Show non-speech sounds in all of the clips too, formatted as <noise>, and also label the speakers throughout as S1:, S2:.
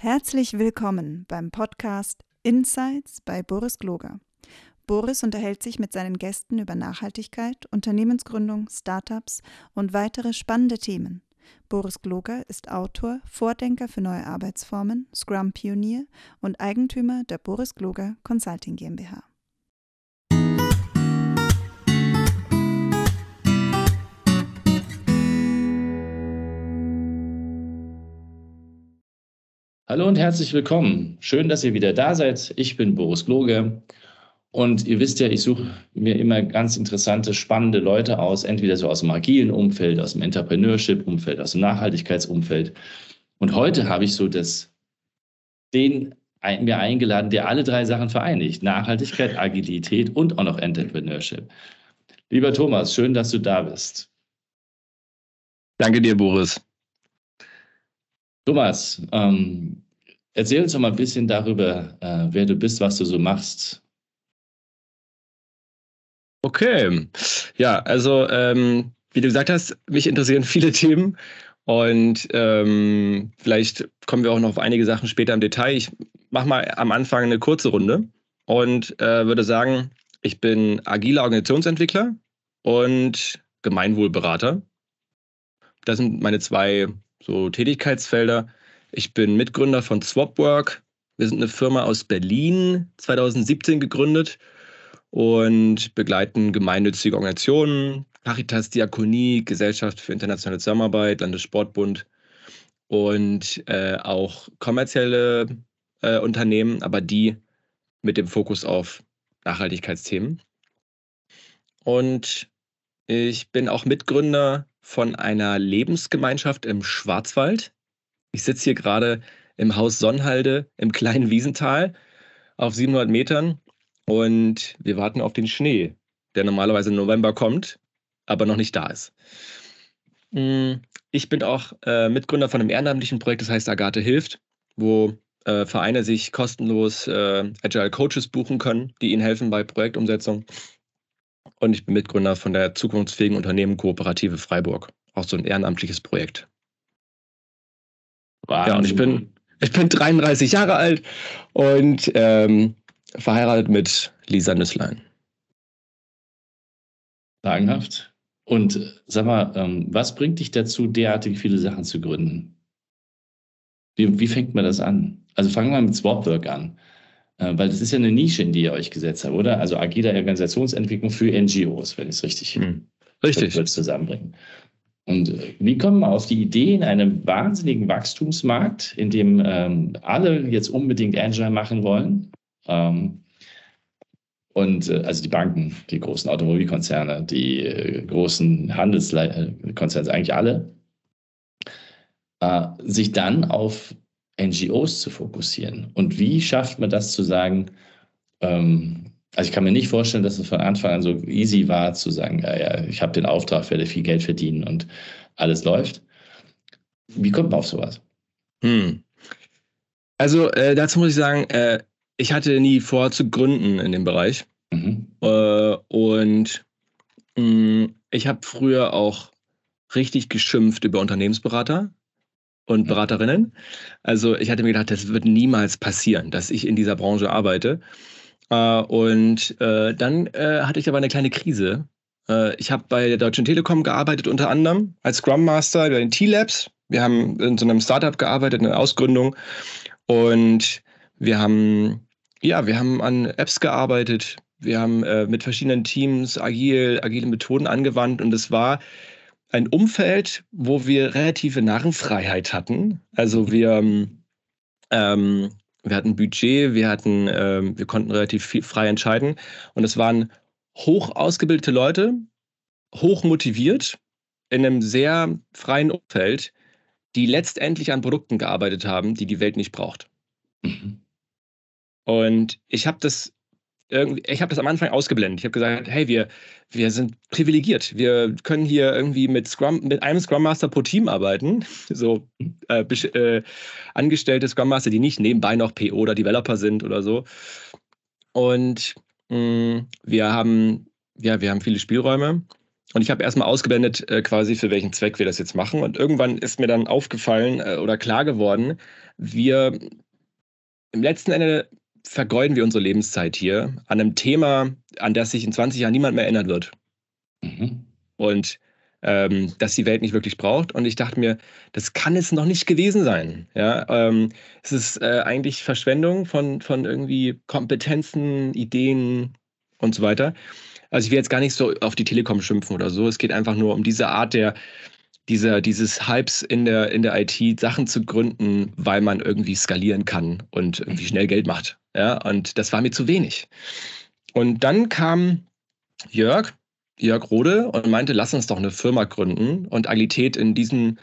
S1: Herzlich willkommen beim Podcast Insights bei Boris Gloger. Boris unterhält sich mit seinen Gästen über Nachhaltigkeit, Unternehmensgründung, Startups und weitere spannende Themen. Boris Gloger ist Autor, Vordenker für neue Arbeitsformen, Scrum-Pionier und Eigentümer der Boris Gloger Consulting GmbH.
S2: Hallo und herzlich willkommen. Schön, dass ihr wieder da seid. Ich bin Boris Gloge und ihr wisst ja, ich suche mir immer ganz interessante, spannende Leute aus, entweder so aus dem agilen Umfeld, aus dem Entrepreneurship-Umfeld, aus dem Nachhaltigkeitsumfeld. Und heute habe ich so das, den mir eingeladen, der alle drei Sachen vereinigt. Nachhaltigkeit, Agilität und auch noch Entrepreneurship. Lieber Thomas, schön, dass du da bist.
S3: Danke dir, Boris.
S2: Thomas, ähm, erzähl uns doch mal ein bisschen darüber, äh, wer du bist, was du so machst.
S3: Okay, ja, also ähm, wie du gesagt hast, mich interessieren viele <laughs> Themen und ähm, vielleicht kommen wir auch noch auf einige Sachen später im Detail. Ich mache mal am Anfang eine kurze Runde und äh, würde sagen, ich bin agiler Organisationsentwickler und Gemeinwohlberater. Das sind meine zwei so Tätigkeitsfelder. Ich bin Mitgründer von Swapwork. Wir sind eine Firma aus Berlin, 2017 gegründet und begleiten gemeinnützige Organisationen, Caritas Diakonie, Gesellschaft für internationale Zusammenarbeit, Landessportbund und äh, auch kommerzielle äh, Unternehmen, aber die mit dem Fokus auf Nachhaltigkeitsthemen. Und ich bin auch Mitgründer von einer Lebensgemeinschaft im Schwarzwald. Ich sitze hier gerade im Haus Sonnhalde im kleinen Wiesental auf 700 Metern und wir warten auf den Schnee, der normalerweise im November kommt, aber noch nicht da ist. Hm, ich bin auch äh, Mitgründer von einem ehrenamtlichen Projekt, das heißt Agathe hilft, wo äh, Vereine sich kostenlos äh, Agile Coaches buchen können, die ihnen helfen bei Projektumsetzung und ich bin Mitgründer von der zukunftsfähigen Unternehmen Kooperative Freiburg. Auch so ein ehrenamtliches Projekt. Wahnsinn. Ja, und ich bin, ich bin 33 Jahre alt und ähm, verheiratet mit Lisa Nüsslein.
S2: Sagenhaft. Und sag mal, ähm, was bringt dich dazu, derartig viele Sachen zu gründen? Wie, wie fängt man das an? Also fangen wir mit Swapwork an. Äh, weil das ist ja eine Nische, in die ihr euch gesetzt habt, oder? Also agile Organisationsentwicklung für NGOs, wenn ich es richtig, hm. richtig. zusammenbringen. Und äh, wie kommen wir auf die Idee in einem wahnsinnigen Wachstumsmarkt, in dem ähm, alle jetzt unbedingt Agile machen wollen? Ähm, und äh, also die Banken, die großen Automobilkonzerne, die äh, großen Handelskonzerne, eigentlich alle, äh, sich dann auf NGOs zu fokussieren. Und wie schafft man das zu sagen, ähm, also ich kann mir nicht vorstellen, dass es von Anfang an so easy war zu sagen, ja, ja ich habe den Auftrag, werde viel Geld verdienen und alles läuft. Wie kommt man auf sowas? Hm.
S3: Also äh, dazu muss ich sagen, äh, ich hatte nie vor zu gründen in dem Bereich. Mhm. Äh, und mh, hm, ich habe früher auch richtig geschimpft über Unternehmensberater und Beraterinnen. Also ich hatte mir gedacht, das wird niemals passieren, dass ich in dieser Branche arbeite. Äh, und äh, dann äh, hatte ich aber eine kleine Krise. Äh, ich habe bei der Deutschen Telekom gearbeitet, unter anderem als Scrum Master bei den T-Labs. Wir haben in so einem Startup gearbeitet, in einer Ausgründung. Und wir haben, ja, wir haben an Apps gearbeitet. Wir haben äh, mit verschiedenen Teams agil, agile Methoden angewandt. Und es war ein Umfeld, wo wir relative Narrenfreiheit hatten. Also wir, ähm, wir hatten Budget, wir hatten, ähm, wir konnten relativ viel frei entscheiden. Und es waren hoch ausgebildete Leute, hoch motiviert, in einem sehr freien Umfeld, die letztendlich an Produkten gearbeitet haben, die die Welt nicht braucht. Mhm. Und ich habe das irgendwie, ich habe das am Anfang ausgeblendet. Ich habe gesagt, hey, wir, wir sind privilegiert. Wir können hier irgendwie mit Scrum, mit einem Scrum Master pro Team arbeiten. So äh, äh, angestellte Scrum Master, die nicht nebenbei noch PO oder Developer sind oder so. Und mh, mm, wir haben, ja, wir haben viele Spielräume. Und ich habe erstmal ausgeblendet, äh, quasi für welchen Zweck wir das jetzt machen. Und irgendwann ist mir dann aufgefallen äh, oder klar geworden, wir im letzten Ende vergeuden wir unsere Lebenszeit hier an einem Thema, an das sich in 20 Jahren niemand mehr erinnern wird. Mhm. Und ähm, dass die Welt nicht wirklich braucht. Und ich dachte mir, das kann es noch nicht gewesen sein. Ja, ähm, es ist äh, eigentlich Verschwendung von, von irgendwie Kompetenzen, Ideen und so weiter. Also ich will jetzt gar nicht so auf die Telekom schimpfen oder so. Es geht einfach nur um diese Art der, dieser, dieses Hypes in der, in der IT, Sachen zu gründen, weil man irgendwie skalieren kann und irgendwie schnell Geld macht. Ja, und das war mir zu wenig. Und dann kam Jörg, Jörg Rode, und meinte, lass uns doch eine Firma gründen und Agilität in diesen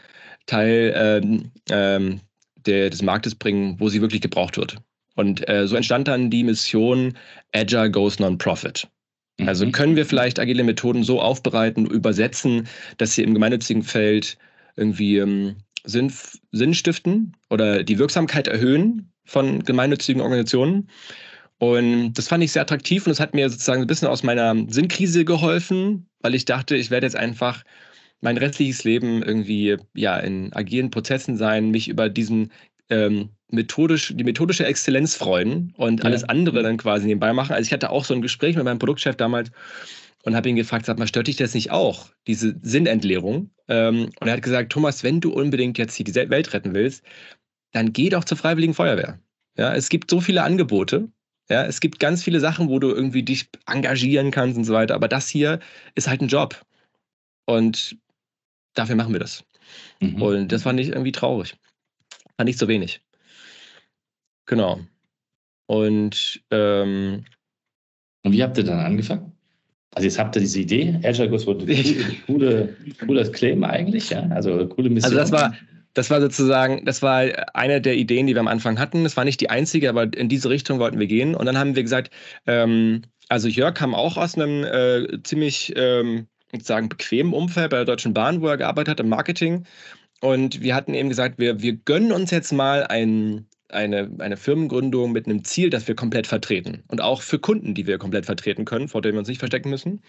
S3: Teil ähm, ähm, der, des Marktes bringen, wo sie wirklich gebraucht wird. Und äh, so entstand dann die Mission Agile Goes Non-Profit. Also mhm. können wir vielleicht agile Methoden so aufbereiten, übersetzen, dass sie im gemeinnützigen Feld irgendwie ähm, Sinn, Sinn stiften oder die Wirksamkeit erhöhen von gemeinnützigen Organisationen. Und das fand ich sehr attraktiv und das hat mir sozusagen ein bisschen aus meiner Sinnkrise geholfen, weil ich dachte, ich werde jetzt einfach mein restliches Leben irgendwie ja in agilen Prozessen sein, mich über diesen ähm, methodisch, die methodische Exzellenz freuen und ja. alles andere dann quasi nebenbei machen. Also ich hatte auch so ein Gespräch mit meinem Produktchef damals und habe ihn gefragt, sag mal, stört dich das nicht auch, diese Sinnentleerung? Ähm, und er hat gesagt, Thomas, wenn du unbedingt jetzt hier die Welt retten willst, dann geh doch zur Freiwilligen Feuerwehr. Ja, es gibt so viele Angebote. Ja, es gibt ganz viele Sachen, wo du irgendwie dich engagieren kannst und so weiter. Aber das hier ist halt ein Job. Und dafür machen wir das. Mhm. Und das fand ich irgendwie traurig. Fand ich zu wenig. Genau. Und, ähm,
S2: Und wie habt ihr dann angefangen? Also jetzt habt ihr diese Idee, Agile Ghost wurde <laughs> coole, cooles Claim eigentlich, ja? Also coole Mission.
S3: Also das war, das war sozusagen, das war eine der Ideen, die wir am Anfang hatten. Das war nicht die einzige, aber in diese Richtung wollten wir gehen. Und dann haben wir gesagt, ähm, also Jörg kam auch aus einem äh, ziemlich ähm, sozusagen bequemen Umfeld bei der Deutschen Bahn, wo er gearbeitet hat im Marketing. Und wir hatten eben gesagt, wir, wir gönnen uns jetzt mal ein, eine, eine Firmengründung mit einem Ziel, das wir komplett vertreten. Und auch für Kunden, die wir komplett vertreten können, vor denen wir uns nicht verstecken müssen.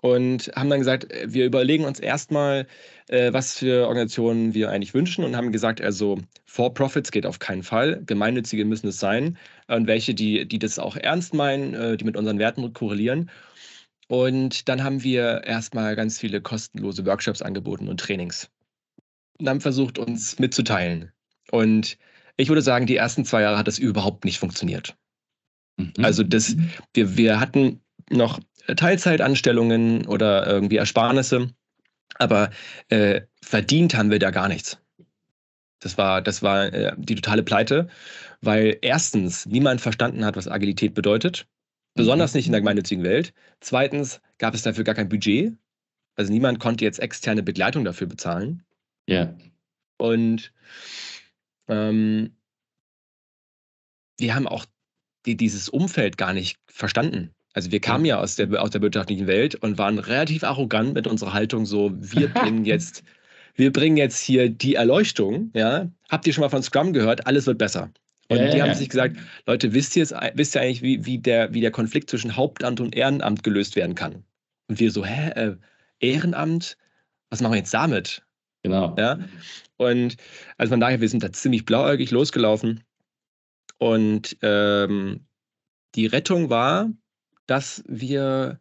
S3: Und haben dann gesagt, wir überlegen uns erstmal, äh, was für Organisationen wir eigentlich wünschen und haben gesagt, also For-Profits geht auf keinen Fall, gemeinnützige müssen es sein und welche, die, die das auch ernst meinen, äh, die mit unseren Werten korrelieren. Und dann haben wir erstmal ganz viele kostenlose Workshops angeboten und Trainings. Und haben versucht, uns mitzuteilen. Und ich würde sagen, die ersten zwei Jahre hat das überhaupt nicht funktioniert. Mhm. Also das, wir, wir hatten noch Teilzeitanstellungen oder irgendwie Ersparnisse, aber äh, verdient haben wir da gar nichts. Das war, das war äh, die totale Pleite, weil erstens niemand verstanden hat, was Agilität bedeutet, besonders mhm. nicht in der gemeinnützigen Welt. Zweitens gab es dafür gar kein Budget, also niemand konnte jetzt externe Begleitung dafür bezahlen.
S2: Ja.
S3: Und ähm, wir haben auch die, dieses Umfeld gar nicht verstanden. Also wir kamen ja aus der, aus der wirtschaftlichen Welt und waren relativ arrogant mit unserer Haltung so, wir <laughs> bringen jetzt, wir bringen jetzt hier die Erleuchtung, ja. Habt ihr schon mal von Scrum gehört? Alles wird besser. Und ja, die haben ja. sich gesagt, Leute, wisst ihr, jetzt, wisst ihr eigentlich, wie, wie, der, wie der Konflikt zwischen Hauptamt und Ehrenamt gelöst werden kann? Und wir so, hä, äh, Ehrenamt? Was machen wir jetzt damit?
S2: Genau.
S3: Ja. Und also von daher, wir sind da ziemlich blauäugig losgelaufen. Und ähm, die Rettung war, dass wir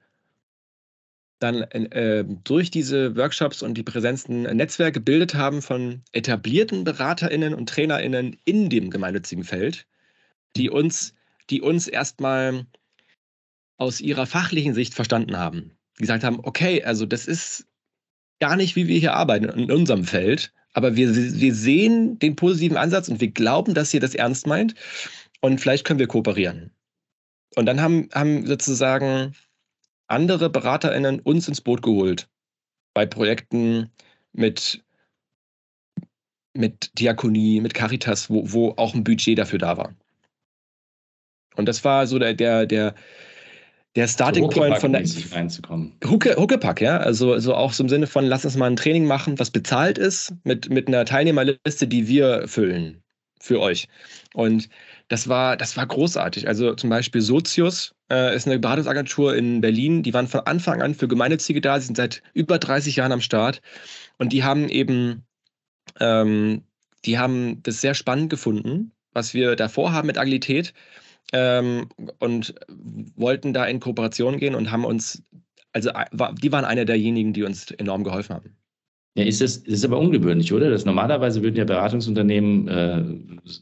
S3: dann äh, durch diese Workshops und die Präsenzen ein Netzwerk gebildet haben von etablierten BeraterInnen und TrainerInnen in dem gemeinnützigen Feld, die uns, die uns erstmal aus ihrer fachlichen Sicht verstanden haben. Die gesagt haben, okay, also das ist gar nicht, wie wir hier arbeiten in unserem Feld. Aber wir, wir sehen den positiven Ansatz und wir glauben, dass ihr das ernst meint. Und vielleicht können wir kooperieren. Und dann haben, haben sozusagen andere BeraterInnen uns ins Boot geholt. Bei Projekten mit, mit Diakonie, mit Caritas, wo, wo auch ein Budget dafür da war. Und das war so der, der, der, der Starting so Point von der
S2: reinzukommen.
S3: Hucke, Huckepack, ja. Also, also auch so im Sinne von, lass uns mal ein Training machen, was bezahlt ist, mit, mit einer Teilnehmerliste, die wir füllen. für euch. Und das war, das war großartig. Also zum Beispiel Sozius äh, ist eine Beratungsagentur in Berlin. Die waren von Anfang an für Gemeinnützige da. Sie sind seit über 30 Jahren am Start. Und die haben eben, ähm, die haben das sehr spannend gefunden, was wir da vorhaben mit Agilität. Ähm, und wollten da in Kooperation gehen und haben uns, also die waren einer derjenigen, die uns enorm geholfen haben.
S2: Ja, ist das ist aber ungewöhnlich, oder? Das normalerweise würden ja Beratungsunternehmen äh,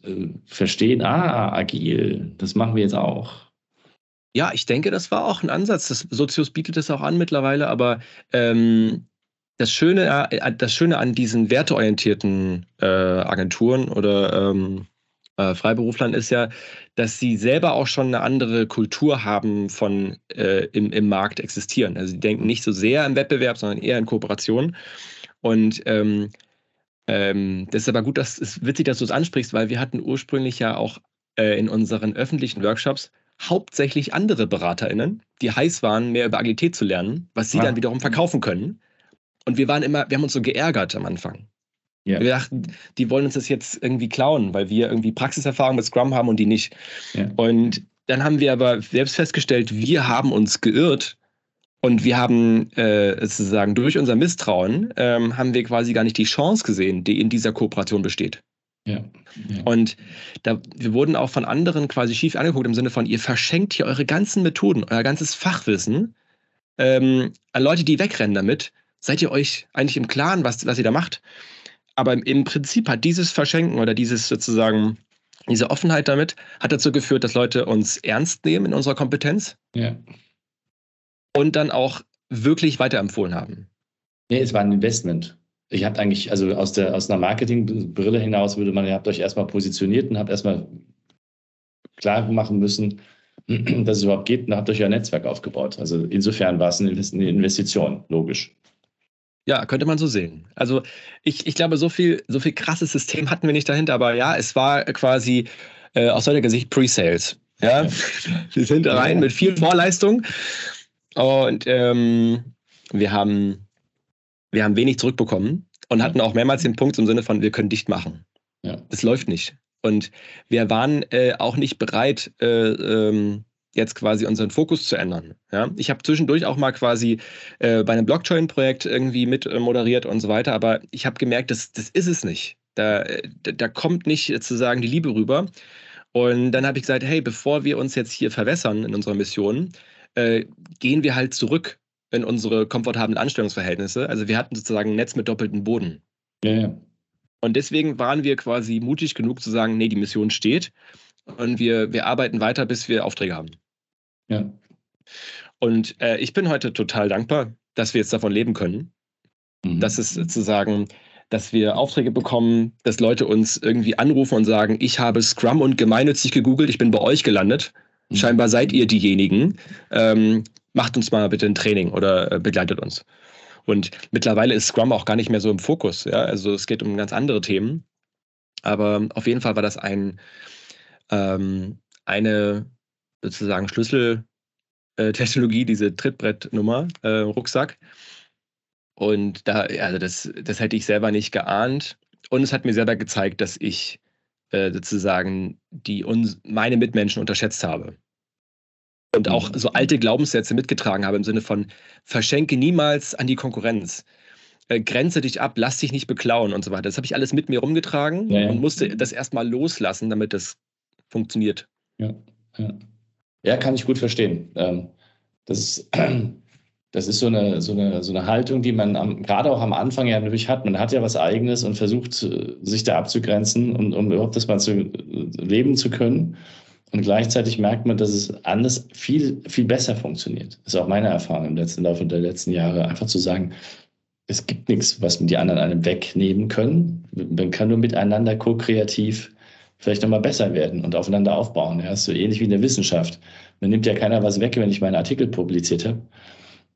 S2: äh, verstehen, ah, agil, das machen wir jetzt auch.
S3: Ja, ich denke, das war auch ein Ansatz. Das Sozius bietet es auch an mittlerweile, aber ähm, das, Schöne, äh, das Schöne an diesen werteorientierten äh, Agenturen oder ähm, äh, Freiberuflern ist ja, dass sie selber auch schon eine andere Kultur haben von äh, im, im Markt existieren. Also sie denken nicht so sehr im Wettbewerb, sondern eher in Kooperation. Und ähm, ähm, das ist aber gut, dass es witzig, dass du es ansprichst, weil wir hatten ursprünglich ja auch äh, in unseren öffentlichen Workshops hauptsächlich andere BeraterInnen, die heiß waren, mehr über Agilität zu lernen, was sie ah. dann wiederum verkaufen können. Und wir waren immer, wir haben uns so geärgert am Anfang. Yeah. Wir dachten, die wollen uns das jetzt irgendwie klauen, weil wir irgendwie Praxiserfahrung mit Scrum haben und die nicht. Yeah. Und dann haben wir aber selbst festgestellt, wir haben uns geirrt und wir haben äh, sozusagen durch unser Misstrauen ähm, haben wir quasi gar nicht die Chance gesehen, die in dieser Kooperation besteht. Ja. Und da, wir wurden auch von anderen quasi schief angeguckt im Sinne von, ihr verschenkt hier eure ganzen Methoden, euer ganzes Fachwissen ähm, an Leute, die wegrennen damit. Seid ihr euch eigentlich im Klaren, was, was ihr da macht? Aber im, im Prinzip hat dieses Verschenken oder dieses sozusagen, diese Offenheit damit, hat dazu geführt, dass Leute uns ernst nehmen in unserer Kompetenz. Ja und dann auch wirklich weiterempfohlen haben?
S2: Nee, es war ein Investment. Ich habe eigentlich, also aus, der, aus einer Marketingbrille hinaus würde man, ihr habt euch erstmal positioniert und habt erstmal klar machen müssen, <clears throat> dass es überhaupt geht und habt euch ja ein Netzwerk aufgebaut. Also insofern war es eine Investition, logisch.
S3: Ja, könnte man so sehen. Also ich, ich glaube, so viel, so viel krasses System hatten wir nicht dahinter, aber ja, es war quasi äh, aus heutiger Sicht Pre-Sales. Ja, <laughs> wir sind rein mit viel Vorleistung und ähm, wir, haben, wir haben wenig zurückbekommen und hatten auch mehrmals den Punkt im Sinne von, wir können dicht machen. Ja. Das läuft nicht. Und wir waren äh, auch nicht bereit, äh, ähm, jetzt quasi unseren Fokus zu ändern. Ja? Ich habe zwischendurch auch mal quasi äh, bei einem Blockchain-Projekt irgendwie mit äh, moderiert und so weiter, aber ich habe gemerkt, das, das ist es nicht. Da, da, da kommt nicht sozusagen die Liebe rüber. Und dann habe ich gesagt, hey, bevor wir uns jetzt hier verwässern in unserer Mission, äh, gehen wir halt zurück in unsere komfortablen Anstellungsverhältnisse. Also wir hatten sozusagen ein Netz mit doppeltem Boden. Ja, ja. Und deswegen waren wir quasi mutig genug zu sagen, nee, die Mission steht und wir, wir arbeiten weiter, bis wir Aufträge haben. Ja. Und äh, ich bin heute total dankbar, dass wir jetzt davon leben können. Mhm. Dass es sozusagen, dass wir Aufträge bekommen, dass Leute uns irgendwie anrufen und sagen, ich habe Scrum und gemeinnützig gegoogelt, ich bin bei euch gelandet. Mhm. Scheinbar seid ihr diejenigen. Ähm, macht uns mal bitte ein Training oder äh, begleitet uns. Und mittlerweile ist Scrum auch gar nicht mehr so im Fokus. Ja? Also es geht um ganz andere Themen. Aber auf jeden Fall war das ein, ähm, eine sozusagen Schlüsseltechnologie, <laughs> diese Trittbrettnummer, äh, Rucksack. Und da, also das, das hätte ich selber nicht geahnt. Und es hat mir selber gezeigt, dass ich äh, sozusagen die uns, meine Mitmenschen unterschätzt habe. Und auch mhm. so alte Glaubenssätze mitgetragen habe im Sinne von verschenke niemals an die Konkurrenz. Äh, grenze dich ab, lass dich nicht beklauen und so weiter. Das habe ich alles mit mir rumgetragen ja, ja. und musste das erstmal loslassen, damit das funktioniert.
S2: Ja, ja. Ja kann ich gut verstehen. Ähm, das ist <clears throat> das ist so eine, so eine, so eine Haltung, die man am, gerade auch am Anfang ja natürlich hat. Man hat ja was Eigenes und versucht, sich da abzugrenzen, um, um überhaupt das mal zu leben zu können. Und gleichzeitig merkt man, dass es anders viel, viel besser funktioniert. Das ist auch meine Erfahrung im letzten Laufe der letzten Jahre, einfach zu sagen, es gibt nichts, was die anderen einem wegnehmen können. Man kann nur miteinander ko-kreativ vielleicht nochmal besser werden und aufeinander aufbauen. Ja, so ähnlich wie in der Wissenschaft. Man nimmt ja keiner was weg, wenn ich meinen Artikel publiziert habe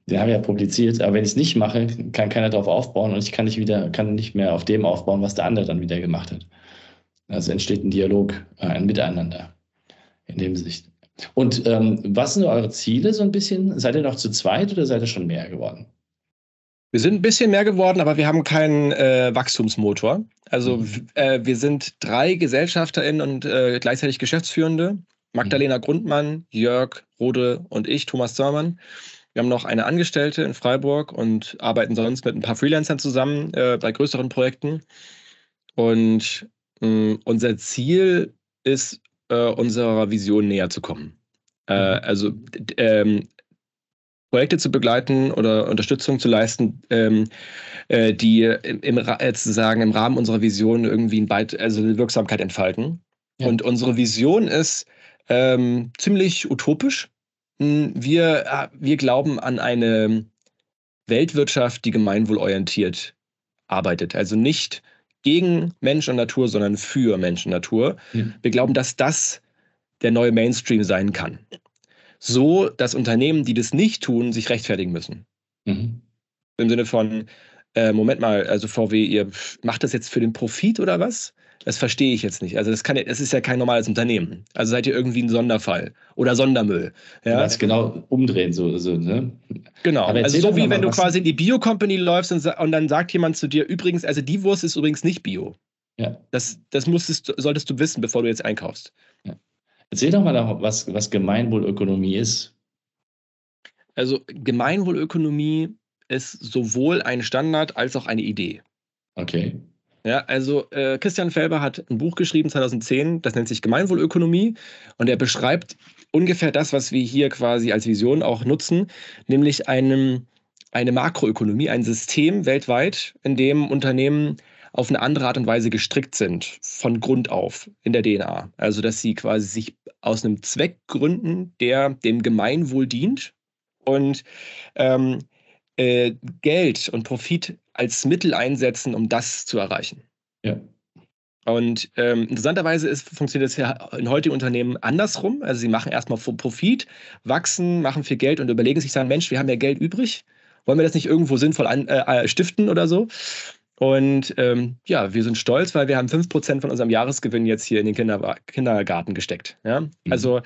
S2: den habe ich ja publiziert, aber wenn ich es nicht mache, kann keiner darauf aufbauen und ich kann nicht wieder, kann nicht mehr auf dem aufbauen, was der andere dann wieder gemacht hat. Also entsteht ein Dialog, äh, ein Miteinander in dem Sicht. Und ähm, was sind eure Ziele so ein bisschen? Seid ihr noch zu zweit oder seid ihr schon mehr geworden?
S3: Wir sind ein bisschen mehr geworden, aber wir haben keinen äh, Wachstumsmotor. Also mhm. äh, wir sind drei GesellschafterInnen und äh, gleichzeitig Geschäftsführende. Magdalena mhm. Grundmann, Jörg Rode und ich, Thomas Zörmann. Wir haben noch eine Angestellte in Freiburg und arbeiten sonst mit ein paar Freelancern zusammen äh, bei größeren Projekten. Und mh, unser Ziel ist, äh, unserer Vision näher zu kommen. Äh, mhm. also ähm, Projekte zu begleiten oder Unterstützung zu leisten, ähm, äh, die im, äh, sozusagen im Rahmen unserer Vision irgendwie ein Beit also eine Wirksamkeit entfalten. Ja. Und unsere Vision ist ähm, ziemlich utopisch. Hm, wir, äh, wir glauben an eine Weltwirtschaft, die gemeinwohlorientiert arbeitet. Also nicht gegen Mensch und Natur, sondern für Mensch und Natur. Ja. Wir glauben, dass das der neue Mainstream sein kann so, dass Unternehmen, die das nicht tun, sich rechtfertigen müssen. Mhm. Im Sinne von, äh, Moment mal, also VW, ihr macht das jetzt für den Profit oder was? Das verstehe ich jetzt nicht. Also das, kann, das ist ja kein normales Unternehmen. Also seid ihr irgendwie ein Sonderfall oder Sondermüll.
S2: Ja? Das genau umdrehen, so, so ne?
S3: Genau. Also so wie wenn du quasi in die Bio-Company läufst und, und, dann sagt jemand zu dir, übrigens, also die Wurst ist übrigens nicht Bio. Ja. Das, das musstest, solltest du wissen, bevor du jetzt einkaufst. Ja.
S2: Erzähl doch mal, was, was Gemeinwohlökonomie ist.
S3: Also Gemeinwohlökonomie ist sowohl ein Standard als auch eine Idee.
S2: Okay.
S3: Ja, also äh, Christian Felber hat ein Buch geschrieben 2010, das nennt sich Gemeinwohlökonomie und er beschreibt ungefähr das, was wir hier quasi als Vision auch nutzen, nämlich einem, eine Makroökonomie, ein System weltweit, in dem Unternehmen auf eine andere Art und Weise gestrickt sind, von Grund auf in der DNA. Also, dass sie quasi sich aus einem Zweck gründen, der dem Gemeinwohl dient und ähm, äh, Geld und Profit als Mittel einsetzen, um das zu erreichen.
S2: Ja.
S3: Und ähm, interessanterweise ist, funktioniert das ja in heutigen Unternehmen andersrum. Also sie machen erstmal Profit, wachsen, machen viel Geld und überlegen sich, sagen, Mensch, wir haben ja Geld übrig, wollen wir das nicht irgendwo sinnvoll an, äh, stiften oder so? Und ähm, ja, wir sind stolz, weil wir haben 5% von unserem Jahresgewinn jetzt hier in den Kinder Kindergarten gesteckt. Ja? Mhm. Also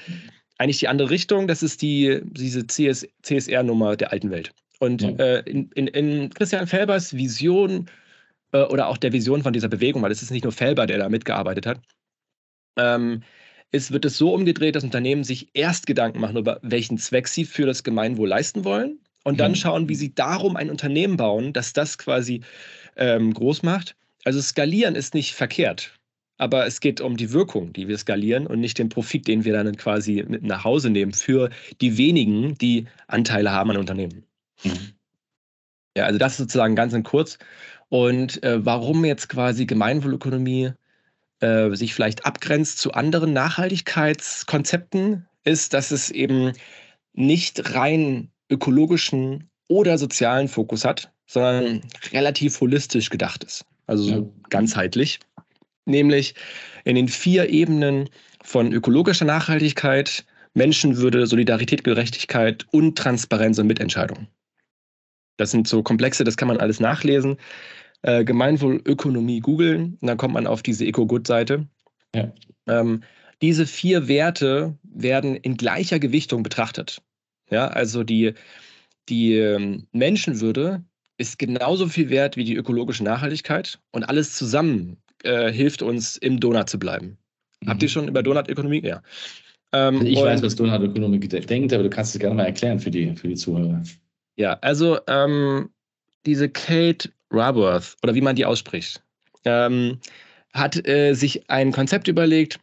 S3: eigentlich die andere Richtung, das ist die, diese CS CSR-Nummer der alten Welt. Und ja. äh, in, in, in, Christian Felbers Vision äh, oder auch der Vision von dieser Bewegung, weil es ist nicht nur Felber, der da mitgearbeitet hat, ähm, ist, wird es so umgedreht, dass Unternehmen sich erst Gedanken machen über welchen Zweck sie für das Gemeinwohl leisten wollen und dann mhm. schauen, wie sie darum ein Unternehmen bauen, dass das quasi ähm, groß macht. Also skalieren ist nicht verkehrt, aber es geht um die Wirkung, die wir skalieren und nicht den Profit, den wir dann quasi mit nach Hause nehmen für die wenigen, die Anteile haben an Unternehmen. Mhm. Ja, also das ist sozusagen ganz in kurz. Und äh, warum jetzt quasi Gemeinwohlökonomie äh, sich vielleicht abgrenzt zu anderen Nachhaltigkeitskonzepten, ist, dass es eben nicht rein ökologischen oder sozialen Fokus hat, sondern relativ holistisch gedacht ist. Also so ja. ganzheitlich. Nämlich in den vier Ebenen von ökologischer Nachhaltigkeit, Menschenwürde, Solidarität, Gerechtigkeit und Transparenz und Mitentscheidung. Das sind so komplexe, das kann man alles nachlesen. Äh, Gemeinwohlökonomie googeln dann kommt man auf diese Eco-Good-Seite. Ja. Ähm, diese vier Werte werden in gleicher Gewichtung betrachtet. Ja, also die, die ähm, Menschenwürde ist genauso viel wert wie die ökologische Nachhaltigkeit und alles zusammen äh, hilft uns, im Donut zu bleiben. Mhm. Habt ihr mhm. schon über Donutökonomie? Ja.
S2: Ähm, also ich weiß, was Donutökonomie denkt, aber du kannst es gerne mal erklären für die, für die Zuhörer.
S3: Ja, also ähm, diese Kate Raworth, oder wie man die ausspricht, ähm, hat äh, sich ein Konzept überlegt,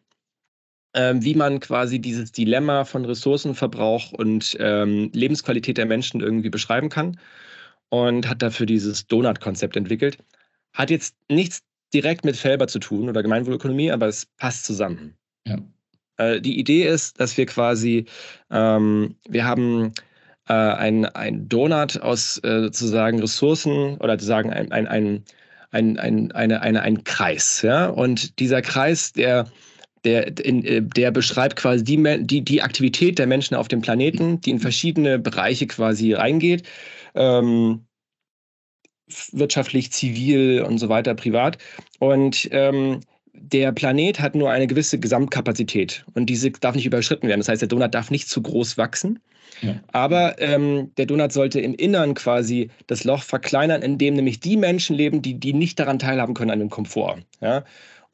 S3: äh, wie man quasi dieses Dilemma von Ressourcenverbrauch und ähm, Lebensqualität der Menschen irgendwie beschreiben kann und hat dafür dieses Donut-Konzept entwickelt. Hat jetzt nichts direkt mit Felber zu tun oder Gemeinwohlökonomie, aber es passt zusammen. Ja. Äh, die Idee ist, dass wir quasi, ähm, wir haben äh, ein, ein Donut aus äh, sozusagen Ressourcen oder sozusagen ein, ein, ein, ein, ein, eine, eine, ein Kreis. Ja? Und dieser Kreis, der der, in, äh, der beschreibt quasi die, die, die Aktivität der Menschen auf dem Planeten, die in verschiedene Bereiche quasi reingeht ähm, wirtschaftlich, zivil und so weiter, privat. Und ähm, der Planet hat nur eine gewisse Gesamtkapazität und diese darf nicht überschritten werden. Das heißt, der Donut darf nicht zu groß wachsen. Ja. Aber ähm, der Donut sollte im Innern quasi das Loch verkleinern, in dem nämlich die Menschen leben, die, die nicht daran teilhaben können an dem Komfort. Ja?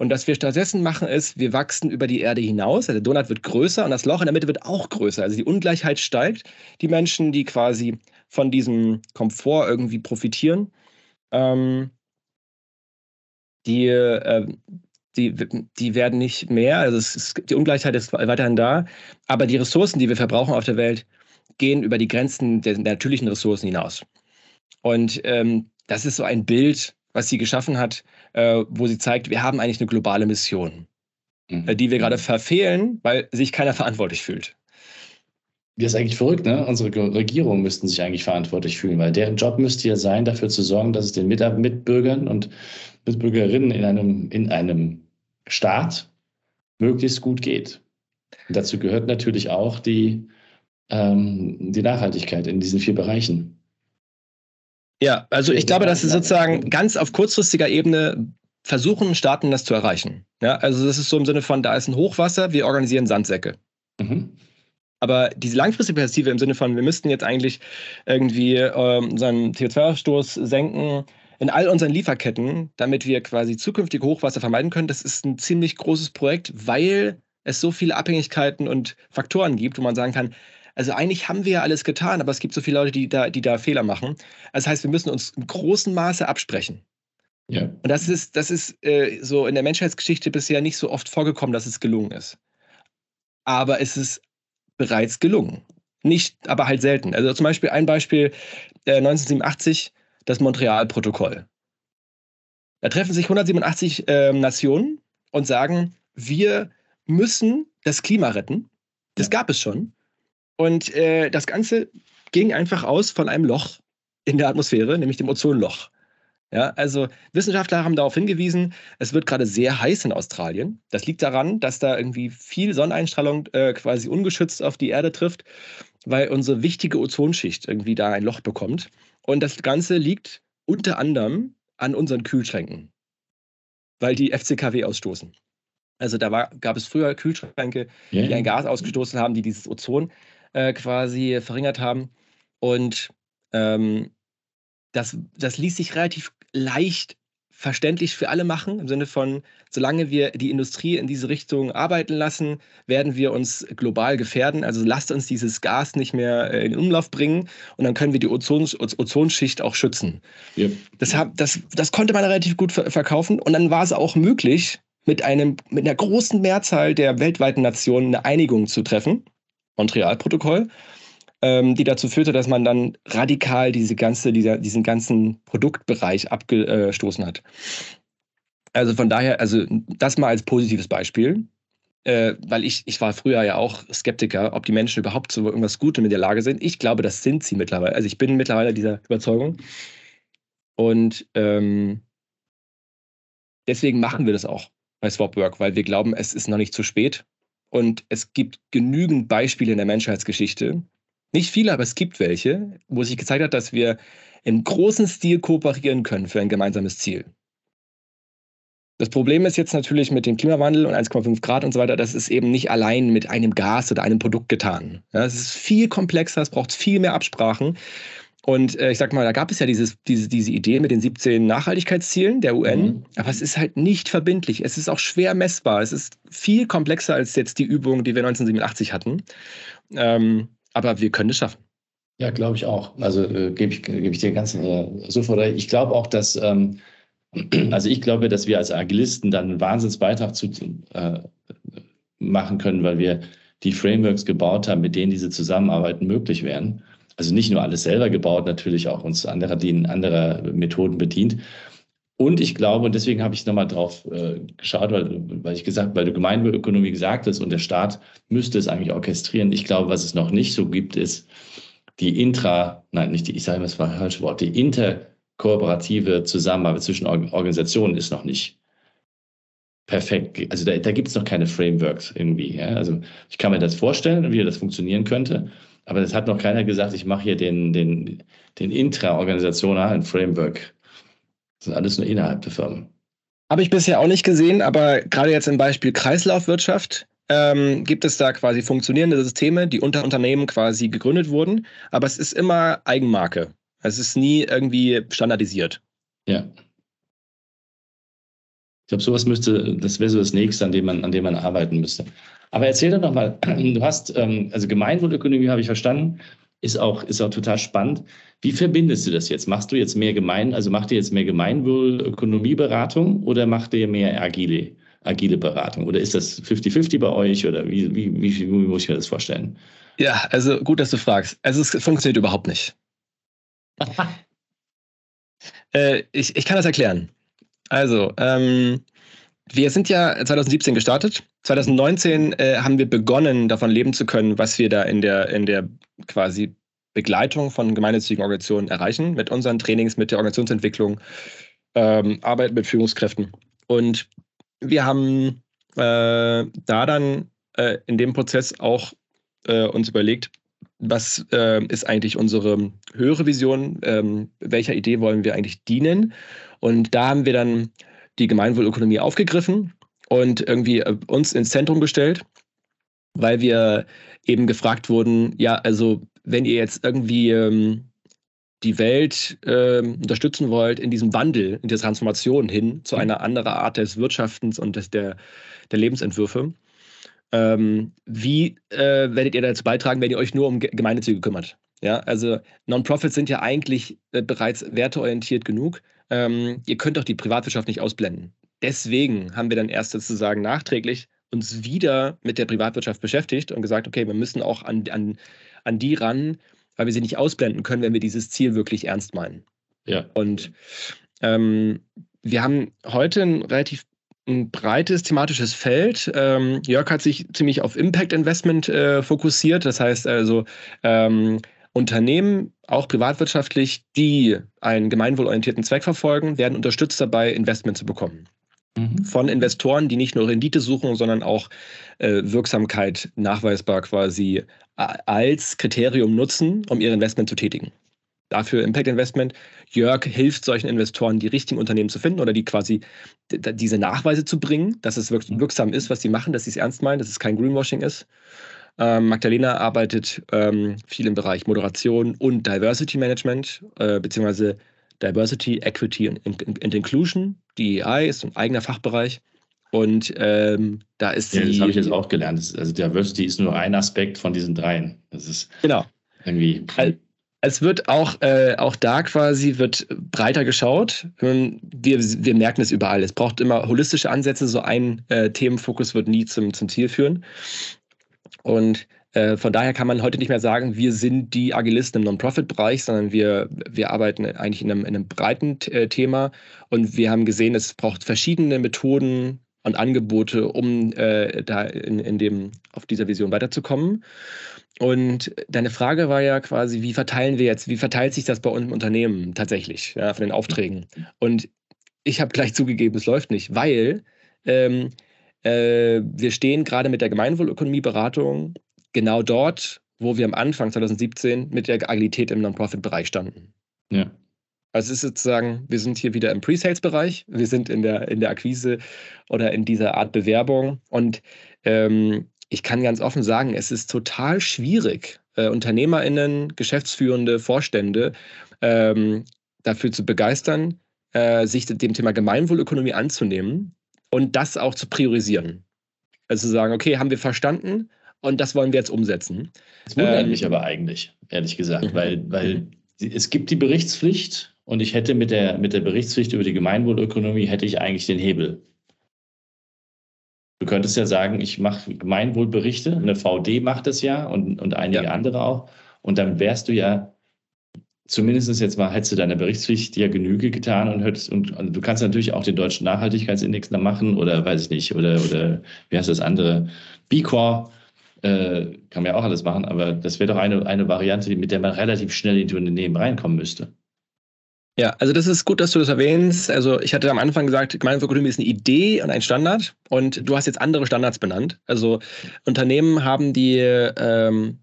S3: Und was wir stattdessen machen, ist, wir wachsen über die Erde hinaus. Also der Donut wird größer und das Loch in der Mitte wird auch größer. Also die Ungleichheit steigt. Die Menschen, die quasi von diesem Komfort irgendwie profitieren, ähm, die, äh, die, die werden nicht mehr, also ist, die Ungleichheit ist weiterhin da, aber die Ressourcen, die wir verbrauchen auf der Welt, gehen über die Grenzen der natürlichen Ressourcen hinaus. Und ähm, das ist so ein Bild, was sie geschaffen hat, äh, wo sie zeigt, wir haben eigentlich eine globale Mission, mhm. äh, die wir gerade verfehlen, weil sich keiner verantwortlich fühlt.
S2: Das ist eigentlich verrückt, ne? Unsere Regierungen müssten sich eigentlich verantwortlich fühlen, weil deren Job müsste ja sein, dafür zu sorgen, dass es den Mitbürgern und Mitbürgerinnen in einem, in einem Staat möglichst gut geht. Und dazu gehört natürlich auch die, ähm, die Nachhaltigkeit in diesen vier Bereichen.
S3: Ja, also ich glaube, dass es sozusagen ganz auf kurzfristiger Ebene versuchen Staaten das zu erreichen. Ja, also das ist so im Sinne von, da ist ein Hochwasser, wir organisieren Sandsäcke. Mhm. Aber diese langfristige Perspektive im Sinne von, wir müssten jetzt eigentlich irgendwie ähm, unseren CO2-Ausstoß senken in all unseren Lieferketten, damit wir quasi zukünftige Hochwasser vermeiden können, das ist ein ziemlich großes Projekt, weil es so viele Abhängigkeiten und Faktoren gibt, wo man sagen kann, also eigentlich haben wir ja alles getan, aber es gibt so viele Leute, die da, die da Fehler machen. Das heißt, wir müssen uns im großen Maße absprechen. Ja. Und das ist, das ist äh, so in der Menschheitsgeschichte bisher nicht so oft vorgekommen, dass es gelungen ist. Aber es ist bereits gelungen. Nicht, aber halt selten. Also zum Beispiel ein Beispiel, äh, 1987, das Montreal-Protokoll. Da treffen sich 187 äh, Nationen und sagen, wir müssen das Klima retten. Das ja. gab es schon. Und äh, das Ganze ging einfach aus von einem Loch in der Atmosphäre, nämlich dem Ozonloch. Ja, also Wissenschaftler haben darauf hingewiesen, es wird gerade sehr heiß in Australien. Das liegt daran, dass da irgendwie viel Sonneneinstrahlung äh, quasi ungeschützt auf die Erde trifft, weil unsere wichtige Ozonschicht irgendwie da ein Loch bekommt. Und das Ganze liegt unter anderem an unseren Kühlschränken, weil die FCKW ausstoßen. Also da war, gab es früher Kühlschränke, yeah. die ein Gas ausgestoßen haben, die dieses Ozon äh, quasi verringert haben. Und ähm, das, das ließ sich relativ leicht verständlich für alle machen, im Sinne von, solange wir die Industrie in diese Richtung arbeiten lassen, werden wir uns global gefährden. Also lasst uns dieses Gas nicht mehr äh, in Umlauf bringen und dann können wir die Ozon, Ozonschicht auch schützen. Yep. Das, das, das konnte man relativ gut verkaufen und dann war es auch möglich, mit, einem, mit einer großen Mehrzahl der weltweiten Nationen eine Einigung zu treffen, Montreal-Protokoll, ähm, die dazu führte, dass man dann radikal diese ganze, dieser, diesen ganzen Produktbereich abgestoßen hat. Also von daher, also das mal als positives Beispiel, äh, weil ich, ich war früher ja auch Skeptiker, ob die Menschen überhaupt zu irgendwas Gutem in der Lage sind. Ich glaube, das sind sie mittlerweile. Also ich bin mittlerweile dieser Überzeugung. Und ähm, deswegen machen wir das auch bei Swapwork, weil wir glauben, es ist noch nicht zu spät. Und es gibt genügend Beispiele in der Menschheitsgeschichte, nicht viele, aber es gibt welche, wo sich gezeigt hat, dass wir im großen Stil kooperieren können für ein gemeinsames Ziel. Das Problem ist jetzt natürlich mit dem Klimawandel und 1,5 Grad und so weiter, das ist eben nicht allein mit einem Gas oder einem Produkt getan. Es ist viel komplexer, es braucht viel mehr Absprachen. Und äh, ich sag mal, da gab es ja dieses, diese, diese Idee mit den 17 Nachhaltigkeitszielen der UN, mhm. aber es ist halt nicht verbindlich. Es ist auch schwer messbar. Es ist viel komplexer als jetzt die Übung, die wir 1987 hatten. Ähm, aber wir können es schaffen.
S2: Ja, glaube ich auch. Also äh, gebe ich, geb ich dir ganz äh, sofort recht. Ich glaube auch, dass, ähm, <clears throat> also ich glaube, dass wir als Agilisten dann einen Wahnsinnsbeitrag zu äh, machen können, weil wir die Frameworks gebaut haben, mit denen diese Zusammenarbeiten möglich wären. Also nicht nur alles selber gebaut, natürlich auch uns anderer, die anderer Methoden bedient. Und ich glaube, und deswegen habe ich nochmal drauf äh, geschaut, weil, weil ich gesagt, weil du Gemeinwohlökonomie gesagt hast und der Staat müsste es eigentlich orchestrieren. Ich glaube, was es noch nicht so gibt, ist die intra, nein, nicht die, ich sage mal das war falsche Wort, die interkooperative Zusammenarbeit zwischen Organisationen ist noch nicht perfekt. Also da, da gibt es noch keine Frameworks irgendwie. Ja? Also ich kann mir das vorstellen, wie das funktionieren könnte, aber es hat noch keiner gesagt, ich mache hier den, den, den intra-organisationalen Framework das ist alles nur innerhalb der Firmen.
S3: Habe ich bisher auch nicht gesehen, aber gerade jetzt im Beispiel Kreislaufwirtschaft ähm, gibt es da quasi funktionierende Systeme, die unter Unternehmen quasi gegründet wurden, aber es ist immer Eigenmarke. Es ist nie irgendwie standardisiert.
S2: Ja. Ich glaube, sowas müsste, das wäre so das nächste, an dem man, an dem man arbeiten müsste. Aber erzähl doch nochmal, <clears throat> du hast, ähm, also Gemeinwohlökonomie habe ich verstanden, ist auch, ist auch total spannend. Wie verbindest du das jetzt? Machst du jetzt mehr Gemein, also macht ihr jetzt mehr Gemeinwohlökonomieberatung oder macht ihr mehr agile, agile Beratung? Oder ist das 50-50 bei euch oder wie, wie, wie, wie muss ich mir das vorstellen?
S3: Ja, also gut, dass du fragst. Also es funktioniert überhaupt nicht. <laughs> äh, ich, ich kann das erklären. Also, ähm, wir sind ja 2017 gestartet. 2019 äh, haben wir begonnen, davon leben zu können, was wir da in der, in der quasi Begleitung von gemeinnützigen Organisationen erreichen, mit unseren Trainings, mit der Organisationsentwicklung, ähm, Arbeit mit Führungskräften. Und wir haben äh, da dann äh, in dem Prozess auch äh, uns überlegt, was äh, ist eigentlich unsere höhere Vision, ähm, welcher Idee wollen wir eigentlich dienen. Und da haben wir dann die Gemeinwohlökonomie aufgegriffen und irgendwie äh, uns ins Zentrum gestellt, weil wir eben gefragt wurden, ja, also wenn ihr jetzt irgendwie ähm, die Welt ähm, unterstützen wollt in diesem Wandel, in der Transformation hin zu einer anderen Art des Wirtschaftens und des, der, der Lebensentwürfe, ähm, wie äh, werdet ihr dazu beitragen, wenn ihr euch nur um Gemeinnützige kümmert? Ja, also Non-Profits sind ja eigentlich äh, bereits werteorientiert genug. Ähm, ihr könnt doch die Privatwirtschaft nicht ausblenden. Deswegen haben wir dann erst sozusagen nachträglich uns wieder mit der Privatwirtschaft beschäftigt und gesagt, okay, wir müssen auch an, an, an die ran, weil wir sie nicht ausblenden können, wenn wir dieses Ziel wirklich ernst meinen.
S2: Ja.
S3: Und ähm, wir haben heute ein relativ ein breites thematisches Feld. Ähm, Jörg hat sich ziemlich auf Impact Investment äh, fokussiert. Das heißt also ähm, Unternehmen, auch privatwirtschaftlich, die einen gemeinwohlorientierten Zweck verfolgen, werden unterstützt dabei, Investment zu bekommen. Mhm. Von Investoren, die nicht nur Rendite suchen, sondern auch äh, Wirksamkeit nachweisbar quasi als Kriterium nutzen, um ihr Investment zu tätigen. Dafür Impact Investment. Jörg hilft solchen Investoren, die richtigen Unternehmen zu finden oder die quasi diese Nachweise zu bringen, dass es mhm. wirksam ist, was sie machen, dass sie es ernst meinen, dass es kein Greenwashing ist. Ähm, Magdalena arbeitet ähm, viel im Bereich Moderation und Diversity Management, äh, beziehungsweise Diversity, Equity and, and, Inclusion. DEI ist ein eigener Fachbereich. Und ähm, da ist
S2: ja, das habe ich jetzt auch gelernt. also Diversity ist nur ein Aspekt von diesen dreien. Das ist
S3: genau.
S2: irgendwie.
S3: Es wird auch, äh, auch da quasi wird breiter geschaut. Wir, wir merken es überall. Es braucht immer holistische Ansätze. So ein äh, Themenfokus wird nie zum, zum Ziel führen. Und äh, von daher kann man heute nicht mehr sagen, wir sind die Agilisten im Non-Profit-Bereich, sondern wir, wir arbeiten eigentlich in einem, in einem breiten äh, Thema und wir haben gesehen, es braucht verschiedene Methoden und Angebote, um äh, da in, in dem, auf dieser Vision weiterzukommen. Und deine Frage war ja quasi, wie verteilen wir jetzt, wie verteilt sich das bei uns im Unternehmen tatsächlich, ja, von den Aufträgen? Und ich habe gleich zugegeben, es läuft nicht, weil ähm, äh, wir stehen gerade mit der Gemeinwohlökonomieberatung genau dort, wo wir am Anfang 2017 mit der Agilität im Non-Profit-Bereich standen.
S2: Ja.
S3: Also es ist sozusagen, wir sind hier wieder im Pre-Sales-Bereich, wir sind in der, in der Akquise oder in dieser Art Bewerbung. Und ähm, ich kann ganz offen sagen, es ist total schwierig, äh, UnternehmerInnen, Geschäftsführende, Vorstände ähm, dafür zu begeistern, äh, sich dem Thema Gemeinwohlökonomie anzunehmen und das auch zu priorisieren. Also zu sagen, okay, haben wir verstanden und das wollen wir jetzt umsetzen.
S2: Das wundert ähm, mich aber eigentlich, ehrlich gesagt, mhm. weil, weil es gibt die Berichtspflicht und ich hätte mit der, mit der Berichtspflicht über die Gemeinwohlökonomie hätte ich eigentlich den Hebel. Du könntest ja sagen, ich mache Gemeinwohlberichte, eine VD macht das ja und, und einige ja. andere auch. Und dann wärst du ja zumindest jetzt mal, hättest du deiner Berichtspflicht ja Genüge getan und, hättest, und, und, du kannst natürlich auch den deutschen Nachhaltigkeitsindex da machen oder weiß ich nicht, oder, oder wie heißt das andere, B-Core, äh, kann man ja auch alles machen, aber das wäre doch eine, eine Variante, mit der man relativ schnell in die Unternehmen reinkommen müsste.
S3: Ja, also das ist gut, dass du das erwähnst. Also ich hatte am Anfang gesagt, Gemeinwohlökonomie ist eine Idee und ein Standard und du hast jetzt andere Standards benannt. Also Unternehmen haben die ähm,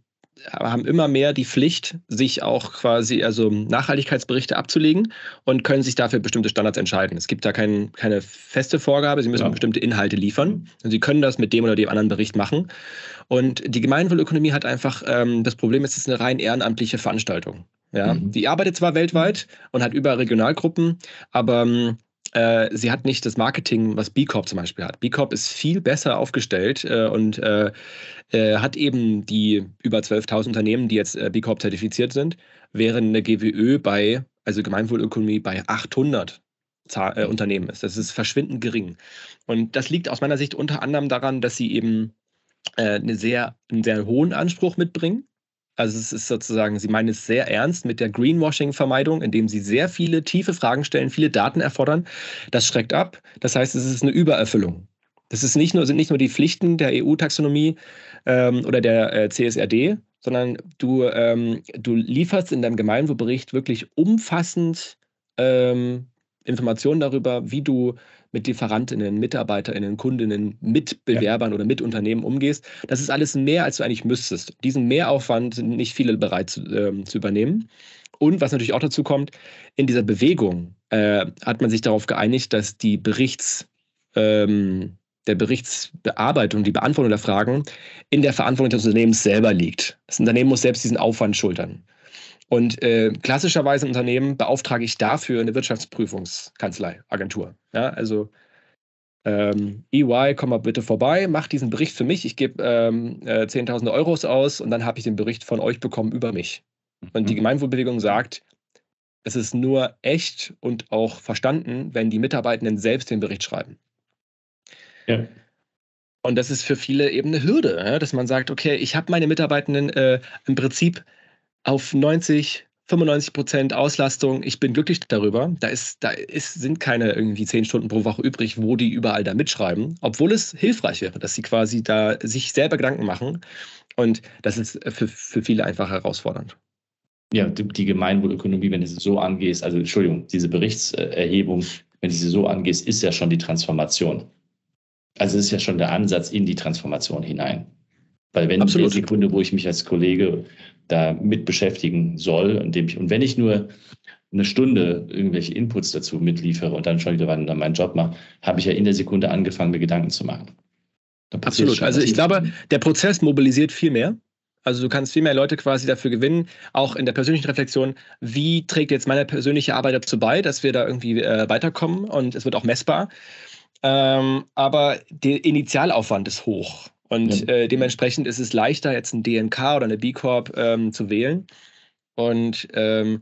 S3: haben immer mehr die Pflicht, sich auch quasi also Nachhaltigkeitsberichte abzulegen und können sich dafür bestimmte Standards entscheiden. Es gibt da kein, keine feste Vorgabe, sie müssen ja. bestimmte Inhalte liefern. Und sie können das mit dem oder dem anderen Bericht machen. Und die Gemeinwohlökonomie hat einfach ähm, das Problem, es ist eine rein ehrenamtliche Veranstaltung. Ja, mhm. die arbeitet zwar weltweit und hat über Regionalgruppen, aber ähm, äh, sie hat nicht das Marketing, was B Corp zum Beispiel hat. B Corp ist viel besser aufgestellt äh, und äh, äh hat eben die über 12.000 Unternehmen, die jetzt äh, B Corp zertifiziert sind, während eine GWÖ bei, also Gemeinwohlökonomie, bei 800 Zahl, Unternehmen ist. Das ist verschwindend gering. Und das liegt aus meiner Sicht unter anderem daran, dass sie eben eine sehr, einen sehr hohen Anspruch mitbringen also es ist sozusagen, Sie meinen es sehr ernst mit der Greenwashing-Vermeidung, indem Sie sehr viele tiefe Fragen stellen, viele Daten erfordern. Das schreckt ab. Das heißt, es ist eine Übererfüllung. Das ist nicht nur, sind nicht nur die Pflichten der EU-Taxonomie ähm, oder der äh, CSRD, sondern du, ähm, du lieferst in deinem Gemeinwohlbericht wirklich umfassend ähm, Informationen darüber, wie du mit Lieferantinnen, Mitarbeiterinnen, Kundinnen, Mitbewerbern ja. oder Mitunternehmen umgehst. Das ist alles mehr, als du eigentlich müsstest. Diesen Mehraufwand sind nicht viele bereit zu, äh, zu übernehmen. Und was natürlich auch dazu kommt, in dieser Bewegung äh, hat man sich darauf geeinigt, dass die Berichts, ähm, der Berichtsbearbeitung, die Beantwortung der Fragen in der Verantwortung des Unternehmens selber liegt. Das Unternehmen muss selbst diesen Aufwand schultern. Und äh, klassischerweise im Unternehmen beauftrage ich dafür eine Wirtschaftsprüfungskanzlei, Agentur. Ja, also ähm, EY, komm mal bitte vorbei, mach diesen Bericht für mich. Ich gebe ähm, äh, 10.000 Euros aus und dann habe ich den Bericht von euch bekommen über mich. Und die mhm. Gemeinwohlbewegung sagt, es ist nur echt und auch verstanden, wenn die Mitarbeitenden selbst den Bericht schreiben. Ja. Und das ist für viele eben eine Hürde, dass man sagt, okay, ich habe meine Mitarbeitenden äh, im Prinzip auf 90, 95 Prozent Auslastung. Ich bin glücklich darüber. Da, ist, da ist, sind keine irgendwie zehn Stunden pro Woche übrig, wo die überall da mitschreiben, obwohl es hilfreich wäre, dass sie quasi da sich selber Gedanken machen. Und das ist für, für viele einfach herausfordernd.
S2: Ja, die, Gemeinwohlökonomie, wenn du sie so angehst, also Entschuldigung, diese Berichtserhebung, wenn du sie so angehst, ist ja schon die Transformation. Also es ist ja schon der Ansatz in die Transformation hinein. Weil wenn Absolut. in der Sekunde, wo ich mich als Kollege da mit beschäftigen soll, indem ich, und wenn ich nur eine Stunde irgendwelche Inputs dazu mitliefere und dann schon wieder dann meinen Job mache, habe ich ja in der Sekunde angefangen, mir Gedanken zu machen.
S3: Absolut. Also ich glaube, der Prozess mobilisiert viel mehr. Also du kannst viel mehr Leute quasi dafür gewinnen, auch in der persönlichen Reflexion, wie trägt jetzt meine persönliche Arbeit dazu bei, dass wir da irgendwie äh, weiterkommen und es wird auch messbar. Ähm, aber der Initialaufwand ist hoch. Und ja. äh, dementsprechend ist es leichter, jetzt ein DNK oder eine B Corp ähm, zu wählen. Und ähm,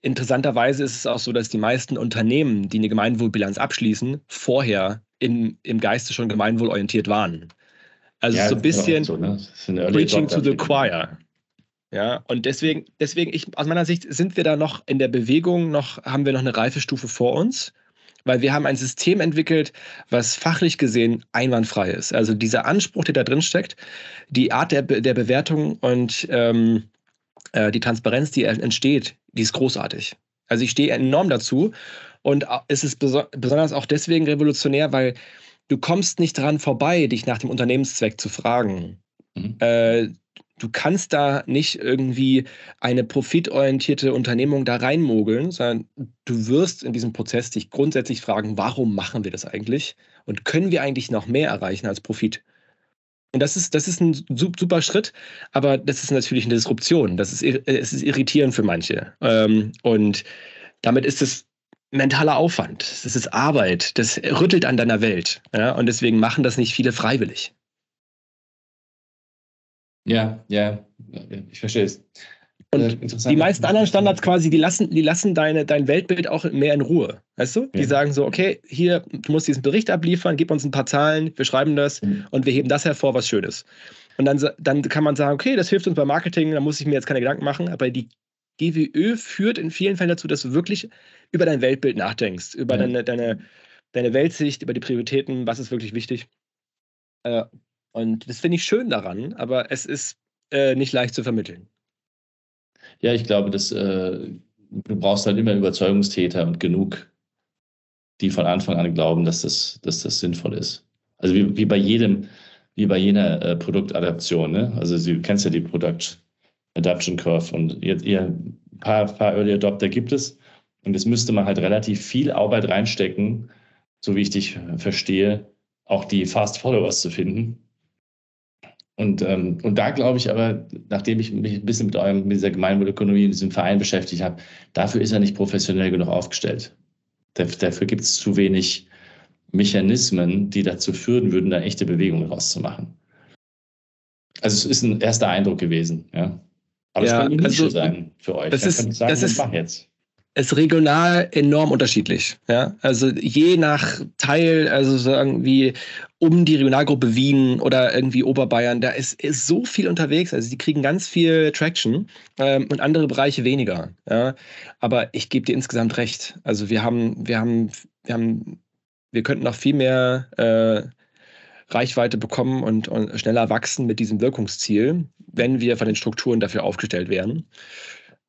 S3: interessanterweise ist es auch so, dass die meisten Unternehmen, die eine Gemeinwohlbilanz abschließen, vorher in, im Geiste schon gemeinwohlorientiert waren. Also ja, so ein bisschen so, ne? Preaching to the choir. Ja, und deswegen, deswegen ich, aus meiner Sicht sind wir da noch in der Bewegung, noch, haben wir noch eine Reifestufe vor uns weil wir haben ein System entwickelt, was fachlich gesehen einwandfrei ist. Also dieser Anspruch, der da drin steckt, die Art der, der Bewertung und ähm, äh, die Transparenz, die entsteht, die ist großartig. Also ich stehe enorm dazu und es ist beso besonders auch deswegen revolutionär, weil du kommst nicht dran vorbei, dich nach dem Unternehmenszweck zu fragen. Mhm. Äh, du kannst da nicht irgendwie eine profitorientierte Unternehmung da reinmogeln, sondern du wirst in diesem Prozess dich grundsätzlich fragen, warum machen wir das eigentlich? Und können wir eigentlich noch mehr erreichen als Profit? Und das ist, das ist ein super Schritt, aber das ist natürlich eine Disruption. Das ist, es ist irritierend für manche. Ähm, und damit ist es mentaler Aufwand. Das ist Arbeit. Das rüttelt an deiner Welt. Und deswegen machen das nicht viele freiwillig.
S2: Ja, ja, ich verstehe es.
S3: Und äh, die meisten anderen Standards quasi, die lassen, die lassen deine, dein Weltbild auch mehr in Ruhe. Weißt du? Die ja. sagen so, okay, hier, du musst diesen Bericht abliefern, gib uns ein paar Zahlen, wir schreiben das mhm. und wir heben das hervor, was schön ist. Und dann, dann kann man sagen, okay, das hilft uns beim Marketing, da muss ich mir jetzt keine Gedanken machen, aber die GWÖ führt in vielen Fällen dazu, dass du wirklich über dein Weltbild nachdenkst, über ja. deine, deine, deine Weltsicht, über die Prioritäten, was ist wirklich wichtig. Äh, und das finde ich schön daran, aber es ist äh, nicht leicht zu vermitteln.
S2: Ja, ich glaube, dass, äh, du brauchst halt immer Überzeugungstäter und genug, die von Anfang an glauben, dass das, dass das sinnvoll ist. Also wie, wie bei jedem, wie bei jener äh, Produktadaption, ne? Also du kennst ja die Product Adoption Curve. Und ihr, ihr ein paar, paar Early Adopter gibt es. Und es müsste man halt relativ viel Arbeit reinstecken, so wie ich dich verstehe, auch die Fast Followers zu finden. Und, ähm, und da glaube ich aber, nachdem ich mich ein bisschen mit, eurem, mit dieser Gemeinwohlökonomie in diesem Verein beschäftigt habe, dafür ist er nicht professionell genug aufgestellt. Dafür gibt es zu wenig Mechanismen, die dazu führen würden, da echte Bewegungen rauszumachen. Also es ist ein erster Eindruck gewesen, ja. Aber es ja, kann eine Nische also, sein für euch.
S3: Das ist, sagen, das ist, jetzt ist regional enorm unterschiedlich. Ja? Also je nach Teil, also sagen wie um die Regionalgruppe Wien oder irgendwie Oberbayern, da ist, ist so viel unterwegs. Also die kriegen ganz viel Traction ähm, und andere Bereiche weniger. Ja? Aber ich gebe dir insgesamt recht. Also wir haben, wir haben, wir haben, wir könnten noch viel mehr äh, Reichweite bekommen und, und schneller wachsen mit diesem Wirkungsziel, wenn wir von den Strukturen dafür aufgestellt wären.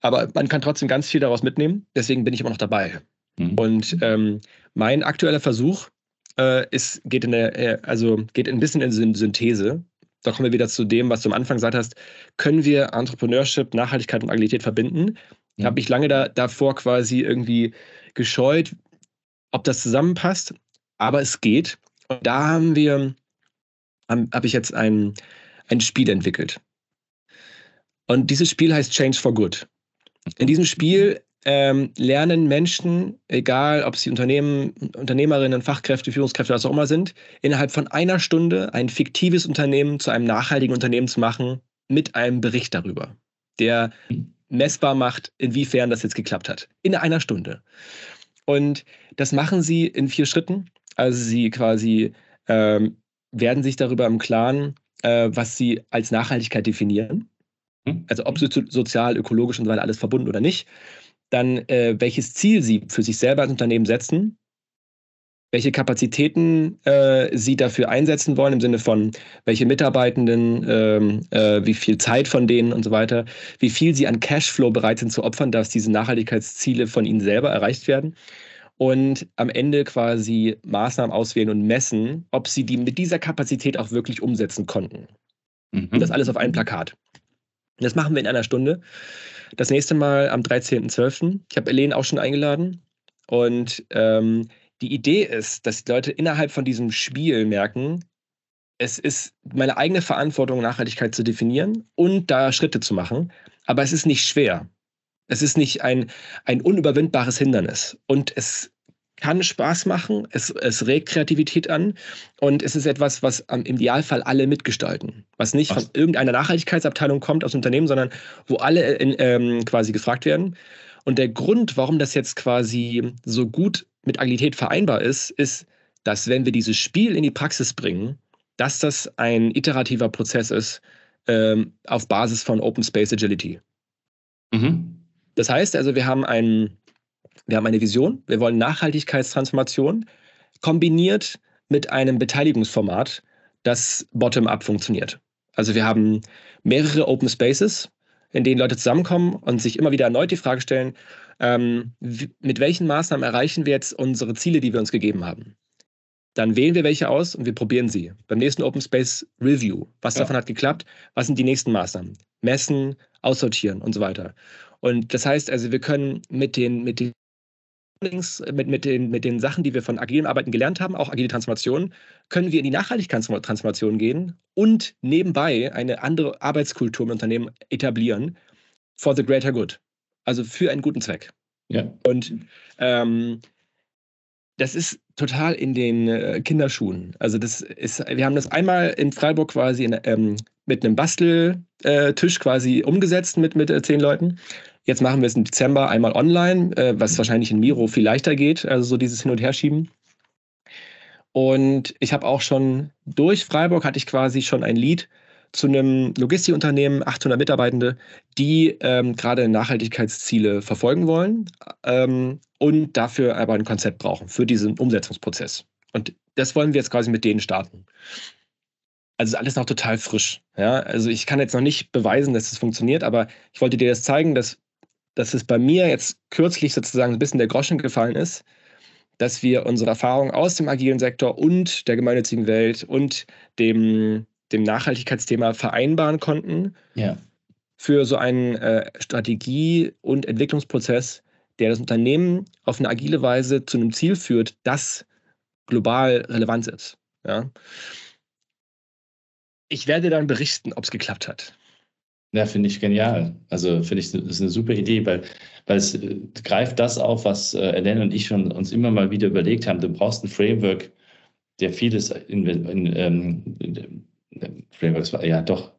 S3: Aber man kann trotzdem ganz viel daraus mitnehmen. Deswegen bin ich immer noch dabei. Mhm. Und ähm, mein aktueller Versuch äh, ist, geht, in der, äh, also geht ein bisschen in Synthese. Da kommen wir wieder zu dem, was du am Anfang gesagt hast. Können wir Entrepreneurship, Nachhaltigkeit und Agilität verbinden? Mhm. Habe ich lange da, davor quasi irgendwie gescheut, ob das zusammenpasst. Aber es geht. Und da haben wir, habe hab ich jetzt ein, ein Spiel entwickelt. Und dieses Spiel heißt Change for Good. In diesem Spiel ähm, lernen Menschen, egal ob sie Unternehmen, Unternehmerinnen, Fachkräfte, Führungskräfte, was auch immer sind, innerhalb von einer Stunde ein fiktives Unternehmen zu einem nachhaltigen Unternehmen zu machen mit einem Bericht darüber, der messbar macht, inwiefern das jetzt geklappt hat. In einer Stunde. Und das machen sie in vier Schritten. Also sie quasi ähm, werden sich darüber im Klaren, äh, was sie als Nachhaltigkeit definieren. Hm? Also ob sozial, ökologisch und so weiter alles verbunden oder nicht. Dann äh, welches Ziel Sie für sich selber als Unternehmen setzen, welche Kapazitäten äh, Sie dafür einsetzen wollen, im Sinne von welche Mitarbeitenden, ähm, äh, wie viel Zeit von denen und so weiter, wie viel Sie an Cashflow bereit sind zu opfern, dass diese Nachhaltigkeitsziele von Ihnen selber erreicht werden und am Ende quasi Maßnahmen auswählen und messen, ob Sie die mit dieser Kapazität auch wirklich umsetzen konnten. Mhm. Und das alles auf einem Plakat. Das machen wir in einer Stunde. Das nächste Mal am 13.12. Ich habe Elaine auch schon eingeladen. Und ähm, die Idee ist, dass die Leute innerhalb von diesem Spiel merken, es ist meine eigene Verantwortung, Nachhaltigkeit zu definieren und da Schritte zu machen. Aber es ist nicht schwer. Es ist nicht ein, ein unüberwindbares Hindernis. Und es kann Spaß machen, es, es regt Kreativität an und es ist etwas, was im Idealfall alle mitgestalten. Was nicht was? von irgendeiner Nachhaltigkeitsabteilung kommt aus Unternehmen, sondern wo alle in, ähm, quasi gefragt werden. Und der Grund, warum das jetzt quasi so gut mit Agilität vereinbar ist, ist, dass wenn wir dieses Spiel in die Praxis bringen, dass das ein iterativer Prozess ist ähm, auf Basis von Open Space Agility. Mhm. Das heißt also, wir haben einen wir haben eine Vision, wir wollen Nachhaltigkeitstransformation kombiniert mit einem Beteiligungsformat, das bottom-up funktioniert. Also wir haben mehrere Open Spaces, in denen Leute zusammenkommen und sich immer wieder erneut die Frage stellen, ähm, mit welchen Maßnahmen erreichen wir jetzt unsere Ziele, die wir uns gegeben haben. Dann wählen wir welche aus und wir probieren sie. Beim nächsten Open Space Review. Was ja. davon hat geklappt? Was sind die nächsten Maßnahmen? Messen, aussortieren und so weiter. Und das heißt also, wir können mit den, mit den mit, mit, den, mit den Sachen, die wir von agilen Arbeiten gelernt haben, auch agile Transformation, können wir in die Nachhaltigkeitstransformation gehen und nebenbei eine andere Arbeitskultur im Unternehmen etablieren for the greater good. Also für einen guten Zweck. Ja. Und ähm, das ist total in den äh, Kinderschuhen. Also das ist, wir haben das einmal in Freiburg quasi in, ähm, mit einem Basteltisch äh, quasi umgesetzt mit, mit äh, zehn Leuten. Jetzt machen wir es im Dezember einmal online, äh, was wahrscheinlich in Miro viel leichter geht, also so dieses Hin- und Herschieben. Und ich habe auch schon durch Freiburg hatte ich quasi schon ein Lied zu einem Logistikunternehmen, 800 Mitarbeitende, die ähm, gerade Nachhaltigkeitsziele verfolgen wollen ähm, und dafür aber ein Konzept brauchen für diesen Umsetzungsprozess. Und das wollen wir jetzt quasi mit denen starten. Also ist alles noch total frisch. Ja? Also ich kann jetzt noch nicht beweisen, dass es das funktioniert, aber ich wollte dir das zeigen, dass dass es bei mir jetzt kürzlich sozusagen ein bisschen der Groschen gefallen ist, dass wir unsere Erfahrungen aus dem agilen Sektor und der gemeinnützigen Welt und dem, dem Nachhaltigkeitsthema vereinbaren konnten. Ja. für so einen äh, Strategie- und Entwicklungsprozess, der das Unternehmen auf eine agile Weise zu einem Ziel führt, das global relevant ist. Ja? Ich werde dann berichten, ob es geklappt hat.
S2: Ja, finde ich genial. Also finde ich, das ist eine super Idee, weil, weil es äh, greift das auf, was äh, Ellen und ich schon uns immer mal wieder überlegt haben. Du brauchst ein Framework, der vieles in, in, ähm, in, in ja doch,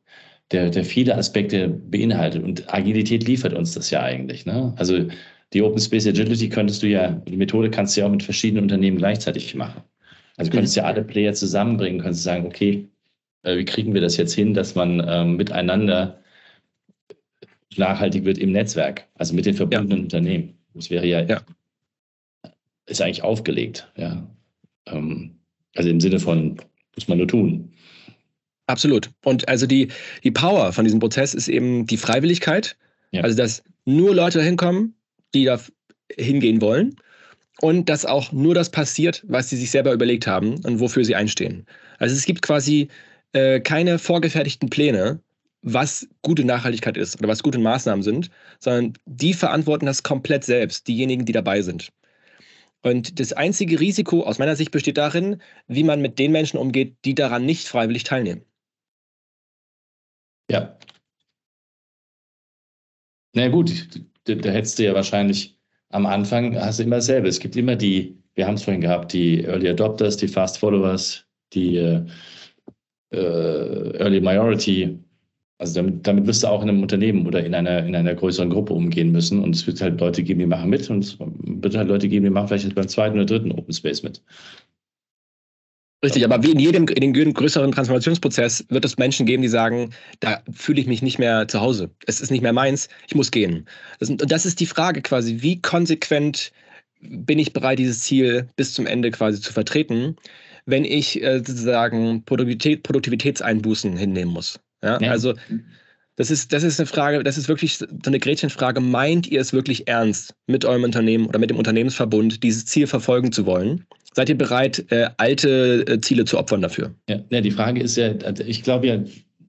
S2: der, der viele Aspekte beinhaltet. Und Agilität liefert uns das ja eigentlich. Ne? Also die Open Space Agility könntest du ja, die Methode kannst du ja auch mit verschiedenen Unternehmen gleichzeitig machen. Also könntest ja alle Player zusammenbringen, könntest sagen, okay, äh, wie kriegen wir das jetzt hin, dass man ähm, miteinander nachhaltig wird im Netzwerk, also mit den verbundenen ja. Unternehmen. Das wäre ja, ja, ist eigentlich aufgelegt, ja. Ähm, also im Sinne von, muss man nur tun.
S3: Absolut. Und also die, die Power von diesem Prozess ist eben die Freiwilligkeit. Ja. Also, dass nur Leute dahin kommen, die da hingehen wollen. Und dass auch nur das passiert, was sie sich selber überlegt haben und wofür sie einstehen. Also es gibt quasi äh, keine vorgefertigten Pläne, was gute Nachhaltigkeit ist oder was gute Maßnahmen sind, sondern die verantworten das komplett selbst, diejenigen, die dabei sind. Und das einzige Risiko aus meiner Sicht besteht darin, wie man mit den Menschen umgeht, die daran nicht freiwillig teilnehmen.
S2: Ja. Na gut, da, da hättest du ja wahrscheinlich am Anfang hast du immer dasselbe. Es gibt immer die, wir haben es vorhin gehabt, die Early Adopters, die Fast Followers, die äh, äh Early Majority. Also damit, damit wirst du auch in einem Unternehmen oder in einer, in einer größeren Gruppe umgehen müssen. Und es wird halt Leute geben, die machen mit und es wird halt Leute geben, die machen vielleicht beim zweiten oder dritten Open Space mit.
S3: Richtig, aber wie in jedem, in dem größeren Transformationsprozess wird es Menschen geben, die sagen, da fühle ich mich nicht mehr zu Hause. Es ist nicht mehr meins, ich muss gehen. Und das ist die Frage quasi, wie konsequent bin ich bereit, dieses Ziel bis zum Ende quasi zu vertreten, wenn ich äh, sozusagen Produktivität, Produktivitätseinbußen hinnehmen muss. Ja? ja? Also das ist, das ist eine Frage, das ist wirklich so eine Gretchenfrage. Meint ihr es wirklich ernst, mit eurem Unternehmen oder mit dem Unternehmensverbund dieses Ziel verfolgen zu wollen? Seid ihr bereit, äh, alte äh, Ziele zu opfern dafür?
S2: Ja, ja, die Frage ist ja, also ich glaube ja,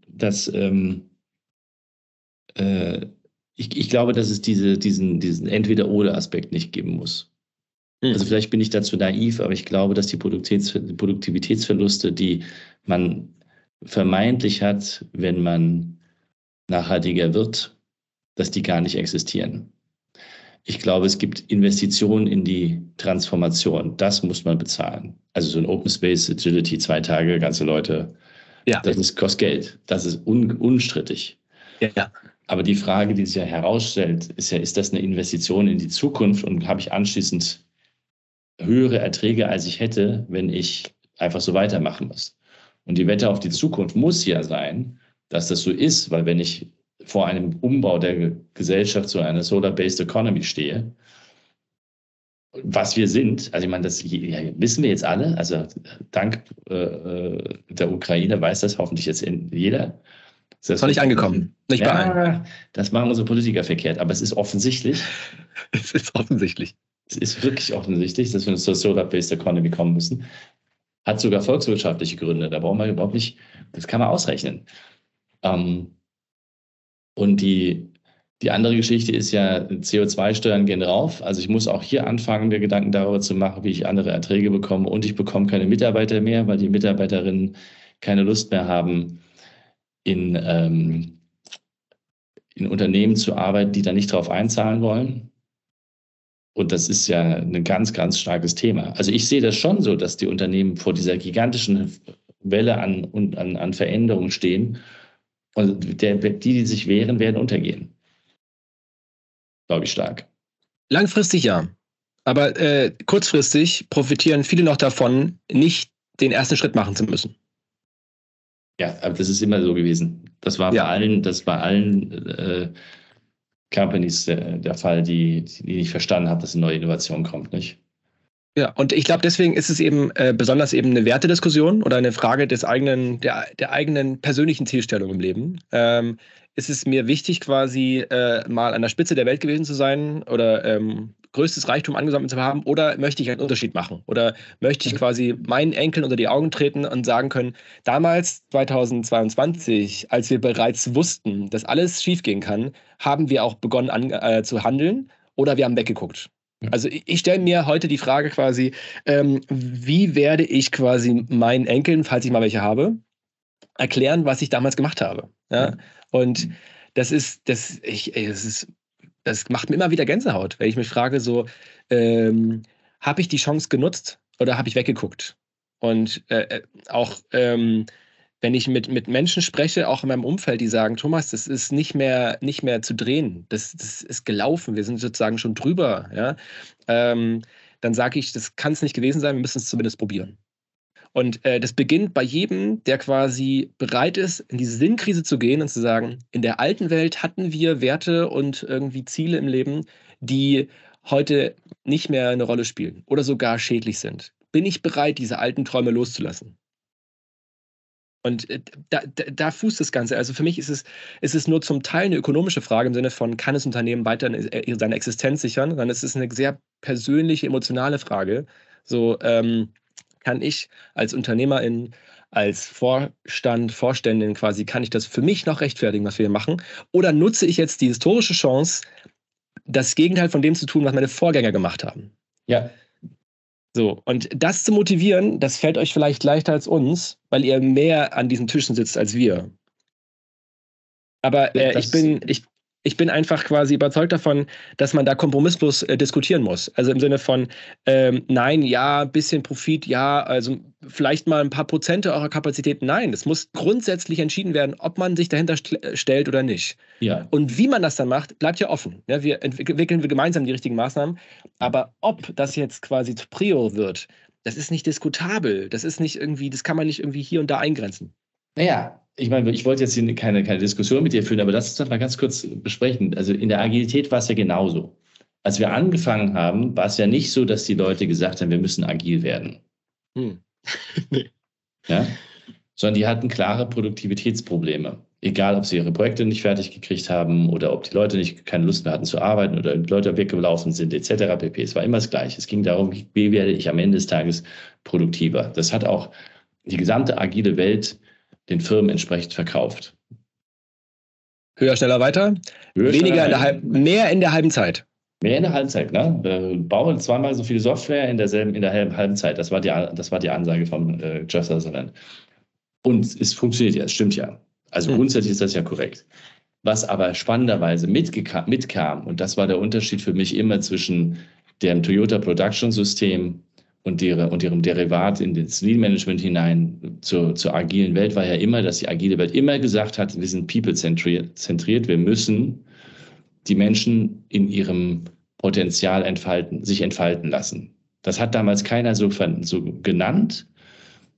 S2: dass ähm, äh, ich, ich glaube, dass es diese, diesen, diesen Entweder-Oder-Aspekt nicht geben muss. Hm. Also vielleicht bin ich dazu naiv, aber ich glaube, dass die Produktivitätsverluste, die man vermeintlich hat, wenn man nachhaltiger wird, dass die gar nicht existieren. Ich glaube, es gibt Investitionen in die Transformation. Das muss man bezahlen. Also so ein Open Space Agility, zwei Tage, ganze Leute. Ja. Das ist, kostet Geld. Das ist un, unstrittig. Ja. Aber die Frage, die sich ja herausstellt, ist ja, ist das eine Investition in die Zukunft und habe ich anschließend höhere Erträge, als ich hätte, wenn ich einfach so weitermachen muss? Und die Wette auf die Zukunft muss ja sein, dass das so ist, weil wenn ich vor einem Umbau der Gesellschaft zu einer Solar-Based Economy stehe, was wir sind, also ich meine, das wissen wir jetzt alle, also dank äh, äh der Ukraine weiß das hoffentlich jetzt jeder.
S3: Das ist noch nicht angekommen, nicht ja, bei allen.
S2: Das machen unsere Politiker verkehrt, aber es ist offensichtlich. <laughs>
S3: es ist offensichtlich.
S2: Es ist wirklich offensichtlich, dass wir zur Solar-Based Economy kommen müssen. Hat sogar volkswirtschaftliche Gründe, da brauchen wir überhaupt nicht, das kann man ausrechnen. Ähm, und die, die andere Geschichte ist ja, CO2-Steuern gehen rauf. Also ich muss auch hier anfangen, mir Gedanken darüber zu machen, wie ich andere Erträge bekomme. Und ich bekomme keine Mitarbeiter mehr, weil die Mitarbeiterinnen keine Lust mehr haben, in, ähm, in Unternehmen zu arbeiten, die da nicht drauf einzahlen wollen. Und das ist ja ein ganz, ganz starkes Thema. Also ich sehe das schon so, dass die Unternehmen vor dieser gigantischen Welle an, an, an Veränderungen stehen und der, die, die sich wehren, werden untergehen. Glaube ich stark.
S3: Langfristig ja. Aber äh, kurzfristig profitieren viele noch davon, nicht den ersten Schritt machen zu müssen.
S2: Ja, aber das ist immer so gewesen. Das war ja. bei allen, das bei allen äh, Companies der, der Fall, die, die nicht verstanden haben, dass eine neue Innovation kommt, nicht?
S3: Ja, und ich glaube, deswegen ist es eben äh, besonders eben eine Wertediskussion oder eine Frage des eigenen, der, der eigenen persönlichen Zielstellung im Leben. Ähm, ist es mir wichtig, quasi äh, mal an der Spitze der Welt gewesen zu sein oder ähm, größtes Reichtum angesammelt zu haben oder möchte ich einen Unterschied machen? Oder möchte ich quasi meinen Enkeln unter die Augen treten und sagen können, damals 2022, als wir bereits wussten, dass alles schiefgehen kann, haben wir auch begonnen an, äh, zu handeln oder wir haben weggeguckt. Also ich, stelle mir heute die Frage quasi, ähm, wie werde ich quasi meinen Enkeln, falls ich mal welche habe, erklären, was ich damals gemacht habe. Ja? Und das ist, das, ich, ey, das ist, das macht mir immer wieder Gänsehaut, wenn ich mich frage, so, ähm, habe ich die Chance genutzt oder habe ich weggeguckt? Und äh, äh, auch ähm, wenn ich mit, mit Menschen spreche, auch in meinem Umfeld, die sagen, Thomas, das ist nicht mehr, nicht mehr zu drehen, das, das ist gelaufen, wir sind sozusagen schon drüber, ja, ähm, dann sage ich, das kann es nicht gewesen sein, wir müssen es zumindest probieren. Und äh, das beginnt bei jedem, der quasi bereit ist, in diese Sinnkrise zu gehen und zu sagen, in der alten Welt hatten wir Werte und irgendwie Ziele im Leben, die heute nicht mehr eine Rolle spielen oder sogar schädlich sind. Bin ich bereit, diese alten Träume loszulassen? Und äh, da, da, da, fußt das Ganze. Also für mich ist es, ist es nur zum Teil eine ökonomische Frage im Sinne von, kann das Unternehmen weiter äh, seine Existenz sichern? Es ist eine sehr persönliche, emotionale Frage. So, ähm, kann ich als Unternehmerin, als Vorstand, Vorständin quasi, kann ich das für mich noch rechtfertigen, was wir hier machen? Oder nutze ich jetzt die historische Chance, das Gegenteil von dem zu tun, was meine Vorgänger gemacht haben?
S2: Ja.
S3: So, und das zu motivieren, das fällt euch vielleicht leichter als uns, weil ihr mehr an diesen Tischen sitzt als wir. Aber äh, ich bin, ich, ich bin einfach quasi überzeugt davon, dass man da kompromisslos äh, diskutieren muss. Also im Sinne von, ähm, nein, ja, bisschen Profit, ja, also vielleicht mal ein paar Prozente eurer Kapazität. Nein, es muss grundsätzlich entschieden werden, ob man sich dahinter st äh, stellt oder nicht.
S2: Ja.
S3: Und wie man das dann macht, bleibt ja offen. Ja, wir entwickeln wir gemeinsam die richtigen Maßnahmen. Aber ob das jetzt quasi zu Prio wird, das ist nicht diskutabel. Das ist nicht irgendwie, das kann man nicht irgendwie hier und da eingrenzen.
S2: Naja, ich meine, ich wollte jetzt hier keine, keine Diskussion mit dir führen, aber lass uns doch mal ganz kurz besprechen. Also in der Agilität war es ja genauso. Als wir angefangen haben, war es ja nicht so, dass die Leute gesagt haben, wir müssen agil werden. Hm. <laughs> ja? Sondern die hatten klare Produktivitätsprobleme. Egal, ob sie ihre Projekte nicht fertig gekriegt haben oder ob die Leute nicht keine Lust mehr hatten zu arbeiten oder die Leute weggelaufen sind, etc. pp. Es war immer das Gleiche. Es ging darum, wie werde ich am Ende des Tages produktiver. Das hat auch die gesamte agile Welt den Firmen entsprechend verkauft.
S3: Höher, schneller, weiter. Höher, Weniger in der halb, mehr in der halben Zeit.
S2: Mehr in der halben Zeit, ne? Äh, baue zweimal so viel Software in derselben, in der halben Zeit. Das war die, das war die Ansage von äh, Jeff Sutherland. Und es funktioniert ja, es stimmt ja. Also hm. grundsätzlich ist das ja korrekt. Was aber spannenderweise mitkam, und das war der Unterschied für mich immer zwischen dem Toyota Production System und, ihre, und ihrem Derivat in das Lean Management hinein zur, zur agilen Welt war ja immer, dass die agile Welt immer gesagt hat, wir sind people-zentriert, wir müssen die Menschen in ihrem Potenzial entfalten, sich entfalten lassen. Das hat damals keiner so, so genannt.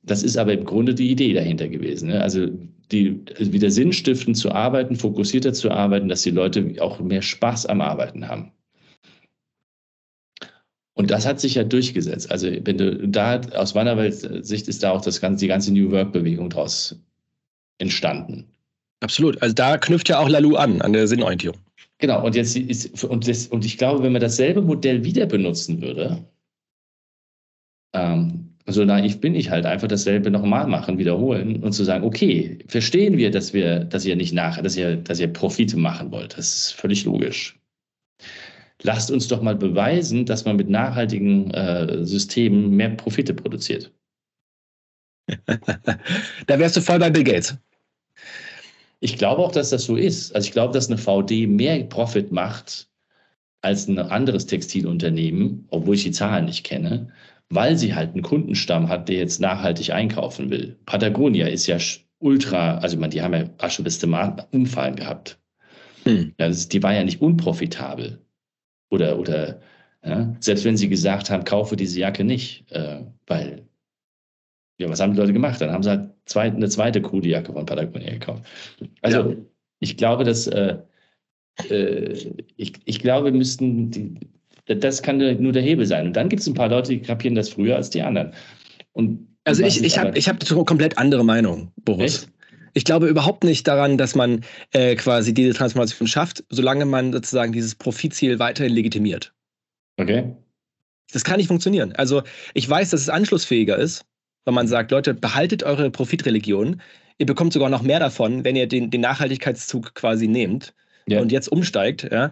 S2: Das ist aber im Grunde die Idee dahinter gewesen. Ne? Also die, wieder sinnstiftend zu arbeiten, fokussierter zu arbeiten, dass die Leute auch mehr Spaß am Arbeiten haben. Und das hat sich ja durchgesetzt. Also wenn du da aus meiner Sicht ist da auch das ganze, die ganze New Work-Bewegung daraus entstanden.
S3: Absolut. Also da knüpft ja auch Lalu an, an der Sinnorientierung.
S2: Genau, und jetzt ist, und, das, und ich glaube, wenn man dasselbe Modell wieder benutzen würde, ähm, so naiv bin ich halt, einfach dasselbe nochmal machen, wiederholen und zu sagen, okay, verstehen wir, dass wir, dass ihr nicht nachher, dass ihr, dass ihr Profite machen wollt. Das ist völlig logisch lasst uns doch mal beweisen, dass man mit nachhaltigen äh, Systemen mehr Profite produziert. <laughs>
S3: da wärst du voll bei Bill Gates.
S2: Ich glaube auch, dass das so ist. Also ich glaube, dass eine VD mehr Profit macht als ein anderes Textilunternehmen, obwohl ich die Zahlen nicht kenne, weil sie halt einen Kundenstamm hat, der jetzt nachhaltig einkaufen will. Patagonia ist ja ultra, also man, die haben ja Asche bis zum Umfallen gehabt. Hm. Ja, das, die war ja nicht unprofitabel. Oder, oder ja, selbst wenn sie gesagt haben, kaufe diese Jacke nicht, äh, weil, ja, was haben die Leute gemacht? Dann haben sie halt zweit, eine zweite coole Jacke von Patagonia gekauft. Also ja. ich glaube, dass äh, äh, ich, ich glaube, wir müssten, die, das kann nur der Hebel sein. Und dann gibt es ein paar Leute, die kapieren das früher als die anderen. Und
S3: also ich, ich habe ich hab eine komplett andere Meinung, Boris. Echt? Ich glaube überhaupt nicht daran, dass man äh, quasi diese Transformation schafft, solange man sozusagen dieses Profitziel weiterhin legitimiert.
S2: Okay.
S3: Das kann nicht funktionieren. Also ich weiß, dass es anschlussfähiger ist, wenn man sagt, Leute, behaltet eure Profitreligion. Ihr bekommt sogar noch mehr davon, wenn ihr den, den Nachhaltigkeitszug quasi nehmt ja. und jetzt umsteigt. Ja.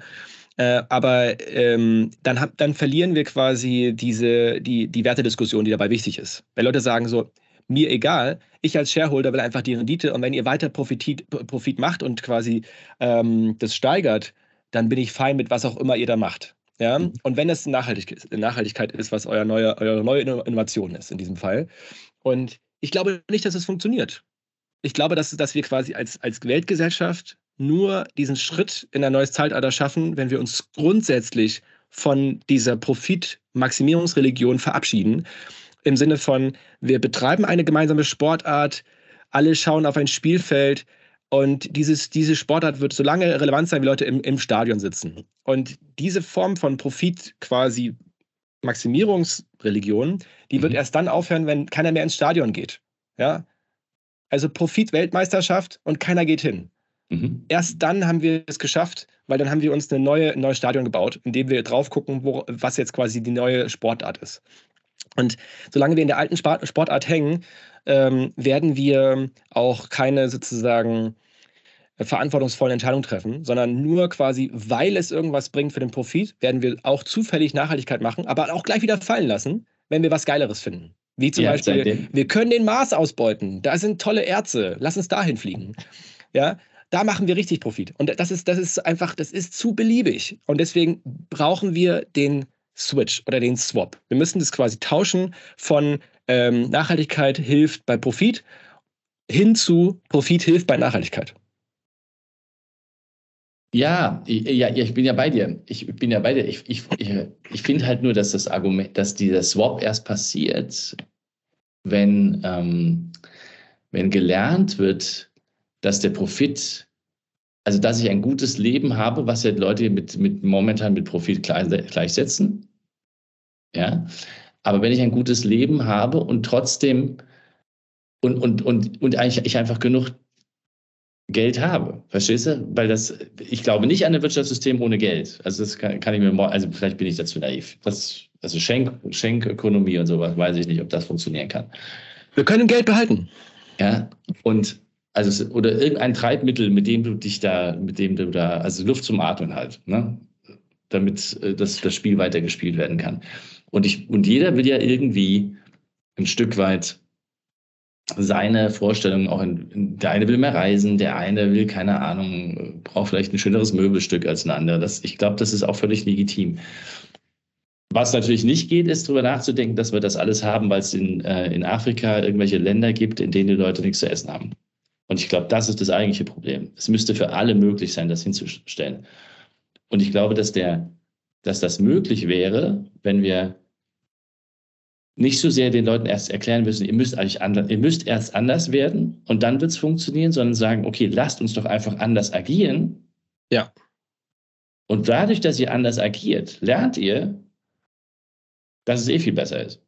S3: Äh, aber ähm, dann, hab, dann verlieren wir quasi diese, die, die Wertediskussion, die dabei wichtig ist. Weil Leute sagen so, mir egal, ich als Shareholder will einfach die Rendite und wenn ihr weiter Profit, Profit macht und quasi ähm, das steigert, dann bin ich fein mit was auch immer ihr da macht. Ja? Mhm. Und wenn es Nachhaltig Nachhaltigkeit ist, was euer neue, eure neue Innovation ist in diesem Fall. Und ich glaube nicht, dass es funktioniert. Ich glaube, dass, dass wir quasi als, als Weltgesellschaft nur diesen Schritt in ein neues Zeitalter schaffen, wenn wir uns grundsätzlich von dieser Profitmaximierungsreligion verabschieden. Im Sinne von, wir betreiben eine gemeinsame Sportart, alle schauen auf ein Spielfeld und dieses, diese Sportart wird so lange relevant sein, wie Leute im, im Stadion sitzen. Und diese Form von Profit quasi Maximierungsreligion, die mhm. wird erst dann aufhören, wenn keiner mehr ins Stadion geht. Ja? Also Profit-Weltmeisterschaft und keiner geht hin. Mhm. Erst dann haben wir es geschafft, weil dann haben wir uns eine neue, ein neues Stadion gebaut, in dem wir drauf gucken, wo, was jetzt quasi die neue Sportart ist. Und solange wir in der alten Sportart hängen, ähm, werden wir auch keine sozusagen verantwortungsvollen Entscheidungen treffen, sondern nur quasi, weil es irgendwas bringt für den Profit, werden wir auch zufällig Nachhaltigkeit machen, aber auch gleich wieder fallen lassen, wenn wir was Geileres finden. Wie zum ja, Beispiel, seitdem. wir können den Mars ausbeuten, da sind tolle Erze, lass uns dahin fliegen. Ja, da machen wir richtig Profit. Und das ist, das ist einfach, das ist zu beliebig. Und deswegen brauchen wir den Switch oder den Swap. Wir müssen das quasi tauschen von ähm, Nachhaltigkeit hilft bei Profit hin zu Profit hilft bei Nachhaltigkeit.
S2: Ja, ja, ich bin ja bei dir. Ich bin ja bei dir. Ich, ich, ich, ich finde halt nur, dass das Argument, dass dieser Swap erst passiert, wenn, ähm, wenn gelernt wird, dass der Profit, also dass ich ein gutes Leben habe, was ja Leute mit, mit momentan mit Profit gleichsetzen. Ja. Aber wenn ich ein gutes Leben habe und trotzdem und, und, und, und eigentlich ich einfach genug Geld habe. Verstehst du? Weil das, ich glaube nicht an ein Wirtschaftssystem ohne Geld. Also das kann, kann ich mir, also vielleicht bin ich dazu naiv. Das, also Schenk, Schenkökonomie und sowas, weiß ich nicht, ob das funktionieren kann.
S3: Wir können Geld behalten.
S2: Ja, und also oder irgendein Treibmittel, mit dem du dich da, mit dem du da, also Luft zum Atmen halt, ne? damit äh, das, das Spiel weitergespielt werden kann. Und ich, und jeder will ja irgendwie ein Stück weit seine Vorstellungen auch in, der eine will mehr reisen, der eine will, keine Ahnung, braucht vielleicht ein schöneres Möbelstück als ein anderer. Das, ich glaube, das ist auch völlig legitim. Was natürlich nicht geht, ist darüber nachzudenken, dass wir das alles haben, weil es in, äh, in Afrika irgendwelche Länder gibt, in denen die Leute nichts zu essen haben. Und ich glaube, das ist das eigentliche Problem. Es müsste für alle möglich sein, das hinzustellen. Und ich glaube, dass, der, dass das möglich wäre, wenn wir nicht so sehr den Leuten erst erklären müssen, ihr müsst eigentlich anders, ihr müsst erst anders werden und dann wird es funktionieren, sondern sagen, okay, lasst uns doch einfach anders agieren.
S3: Ja.
S2: Und dadurch, dass ihr anders agiert, lernt ihr, dass es eh viel besser ist.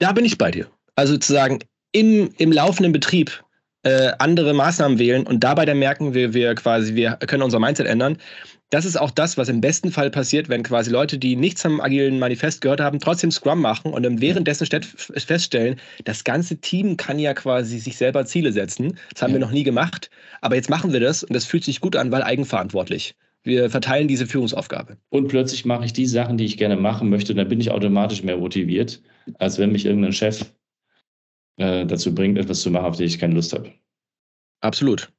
S3: Da bin ich bei dir. Also zu sagen, im, im laufenden Betrieb äh, andere Maßnahmen wählen und dabei dann merken wir, wir quasi, wir können unser Mindset ändern. Das ist auch das, was im besten Fall passiert, wenn quasi Leute, die nichts am agilen Manifest gehört haben, trotzdem Scrum machen und dann währenddessen feststellen, das ganze Team kann ja quasi sich selber Ziele setzen. Das haben ja. wir noch nie gemacht, aber jetzt machen wir das und das fühlt sich gut an, weil eigenverantwortlich. Wir verteilen diese Führungsaufgabe.
S2: Und plötzlich mache ich die Sachen, die ich gerne machen möchte, dann bin ich automatisch mehr motiviert, als wenn mich irgendein Chef äh, dazu bringt, etwas zu machen, auf das ich keine Lust habe.
S3: Absolut.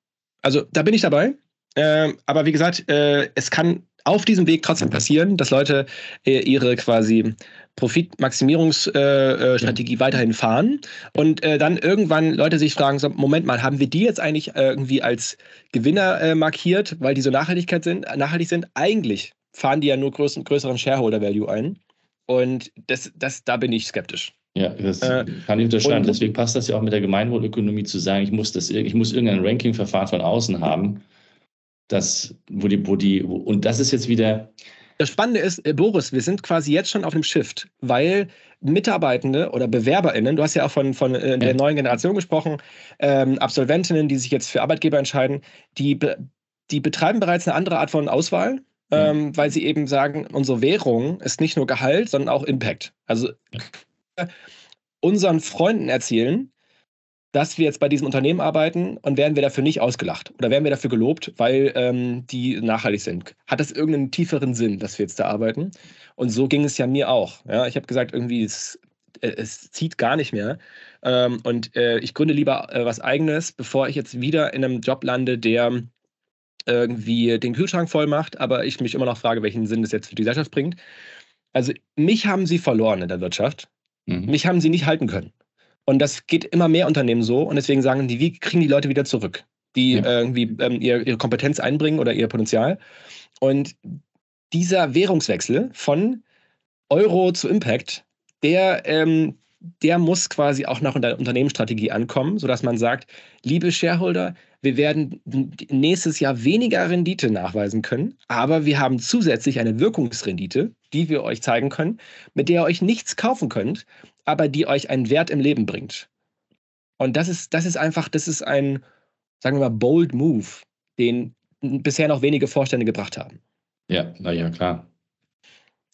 S3: Also da bin ich dabei. Äh, aber wie gesagt, äh, es kann auf diesem Weg trotzdem passieren, dass Leute äh, ihre quasi Profitmaximierungsstrategie äh, weiterhin fahren und äh, dann irgendwann Leute sich fragen, so, Moment mal, haben wir die jetzt eigentlich irgendwie als Gewinner markiert, weil die so Nachhaltigkeit sind, nachhaltig sind? Eigentlich fahren die ja nur größeren, größeren Shareholder-Value ein. Und das, das, da bin ich skeptisch.
S2: Ja, das äh, kann ich unterschreiben. Deswegen passt das ja auch mit der Gemeinwohlökonomie zu sagen, ich muss, das, ich muss irgendein Ranking-Verfahren von außen haben, das, wo die, wo die, wo, und das ist jetzt wieder.
S3: Das Spannende ist, äh, Boris, wir sind quasi jetzt schon auf dem Shift, weil Mitarbeitende oder BewerberInnen, du hast ja auch von, von äh, der ja. neuen Generation gesprochen, ähm, Absolventinnen, die sich jetzt für Arbeitgeber entscheiden, die, die betreiben bereits eine andere Art von Auswahl ähm, weil sie eben sagen, unsere Währung ist nicht nur Gehalt, sondern auch Impact. Also unseren Freunden erzählen, dass wir jetzt bei diesem Unternehmen arbeiten und werden wir dafür nicht ausgelacht oder werden wir dafür gelobt, weil ähm, die nachhaltig sind. Hat das irgendeinen tieferen Sinn, dass wir jetzt da arbeiten? Und so ging es ja mir auch. Ja, ich habe gesagt, irgendwie es, äh, es zieht gar nicht mehr. Ähm, und äh, ich gründe lieber äh, was Eigenes, bevor ich jetzt wieder in einem Job lande, der irgendwie den Kühlschrank voll macht, aber ich mich immer noch frage, welchen Sinn das jetzt für die Gesellschaft bringt. Also mich haben sie verloren in der Wirtschaft. Mhm. Mich haben sie nicht halten können. Und das geht immer mehr Unternehmen so. Und deswegen sagen die, wie kriegen die Leute wieder zurück, die ja. irgendwie ähm, ihre, ihre Kompetenz einbringen oder ihr Potenzial. Und dieser Währungswechsel von Euro zu Impact, der ähm, der muss quasi auch nach der Unternehmensstrategie ankommen, sodass man sagt, liebe Shareholder, wir werden nächstes Jahr weniger Rendite nachweisen können, aber wir haben zusätzlich eine Wirkungsrendite, die wir euch zeigen können, mit der ihr euch nichts kaufen könnt, aber die euch einen Wert im Leben bringt. Und das ist, das ist einfach, das ist ein, sagen wir mal, bold Move, den bisher noch wenige Vorstände gebracht haben.
S2: Ja, naja, klar.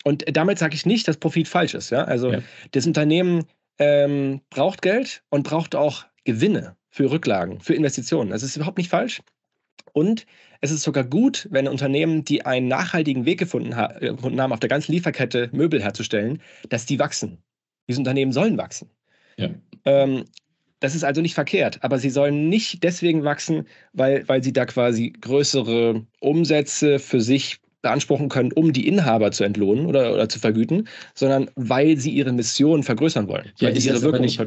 S3: Und damit sage ich nicht, dass Profit falsch ist. Ja? Also ja. das Unternehmen ähm, braucht Geld und braucht auch Gewinne für Rücklagen, für Investitionen. Das ist überhaupt nicht falsch. Und es ist sogar gut, wenn Unternehmen, die einen nachhaltigen Weg gefunden, ha gefunden haben, auf der ganzen Lieferkette Möbel herzustellen, dass die wachsen. Diese Unternehmen sollen wachsen. Ja. Ähm, das ist also nicht verkehrt, aber sie sollen nicht deswegen wachsen, weil, weil sie da quasi größere Umsätze für sich beanspruchen können, um die Inhaber zu entlohnen oder, oder zu vergüten, sondern weil sie ihre Mission vergrößern wollen.
S2: Ja, ist ihre Wirkung nicht,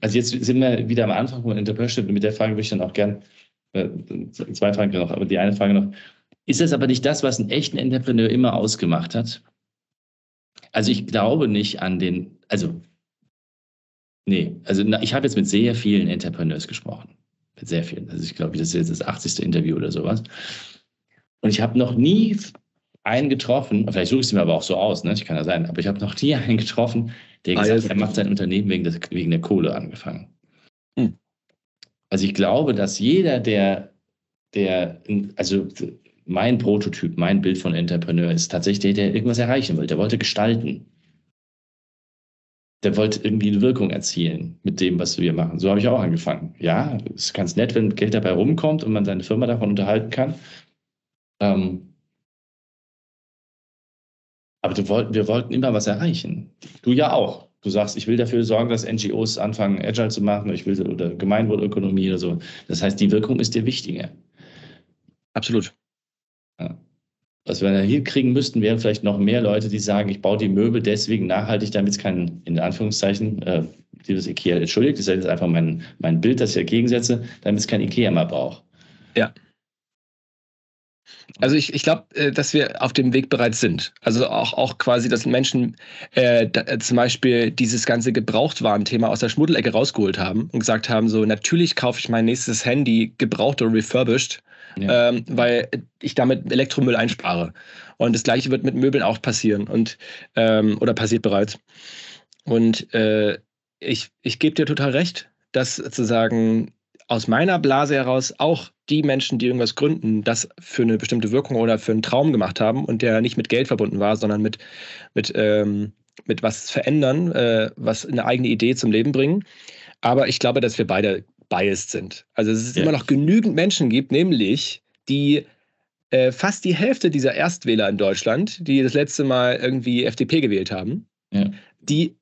S2: also jetzt sind wir wieder am Anfang von Entrepreneurship. Mit der Frage würde ich dann auch gern, äh, zwei Fragen noch, aber die eine Frage noch. Ist das aber nicht das, was einen echten Entrepreneur immer ausgemacht hat? Also ich glaube nicht an den, also nee, also ich habe jetzt mit sehr vielen Entrepreneurs gesprochen. Mit sehr vielen. Also ich glaube, das ist jetzt das 80. Interview oder sowas. Und ich habe noch nie einen getroffen, vielleicht suche ich es mir aber auch so aus, ne? ich kann ja sein, aber ich habe noch nie einen getroffen, der gesagt hat, er macht sein Unternehmen wegen, des, wegen der Kohle angefangen. Hm. Also ich glaube, dass jeder, der, der, also mein Prototyp, mein Bild von Entrepreneur ist tatsächlich der, der irgendwas erreichen wollte. Der wollte gestalten. Der wollte irgendwie eine Wirkung erzielen mit dem, was wir machen. So habe ich auch angefangen. Ja, es ist ganz nett, wenn Geld dabei rumkommt und man seine Firma davon unterhalten kann. Ähm, aber du wollt, wir wollten immer was erreichen. Du ja auch. Du sagst, ich will dafür sorgen, dass NGOs anfangen, Agile zu machen, ich will oder Gemeinwohlökonomie oder so. Das heißt, die Wirkung ist dir wichtiger.
S3: Absolut.
S2: Ja. Was wir hier kriegen müssten, wären vielleicht noch mehr Leute, die sagen, ich baue die Möbel deswegen nachhaltig, damit es kein, in Anführungszeichen, äh, dieses IKEA, entschuldigt, das ist jetzt einfach mein, mein Bild, das ich dagegen setze, damit es kein IKEA mehr braucht.
S3: Ja. Also ich, ich glaube, äh, dass wir auf dem Weg bereits sind. Also auch, auch quasi, dass Menschen äh, da, äh, zum Beispiel dieses ganze Gebrauchtwarenthema aus der Schmuddelecke rausgeholt haben und gesagt haben, so natürlich kaufe ich mein nächstes Handy gebraucht oder refurbished, ja. ähm, weil ich damit Elektromüll einspare. Und das gleiche wird mit Möbeln auch passieren und ähm, oder passiert bereits. Und äh, ich, ich gebe dir total recht, dass sozusagen aus meiner Blase heraus auch die Menschen, die irgendwas gründen, das für eine bestimmte Wirkung oder für einen Traum gemacht haben und der nicht mit Geld verbunden war, sondern mit, mit, ähm, mit was verändern, äh, was eine eigene Idee zum Leben bringen. Aber ich glaube, dass wir beide biased sind. Also es ja. immer noch genügend Menschen gibt, nämlich die äh, fast die Hälfte dieser Erstwähler in Deutschland, die das letzte Mal irgendwie FDP gewählt haben, ja. die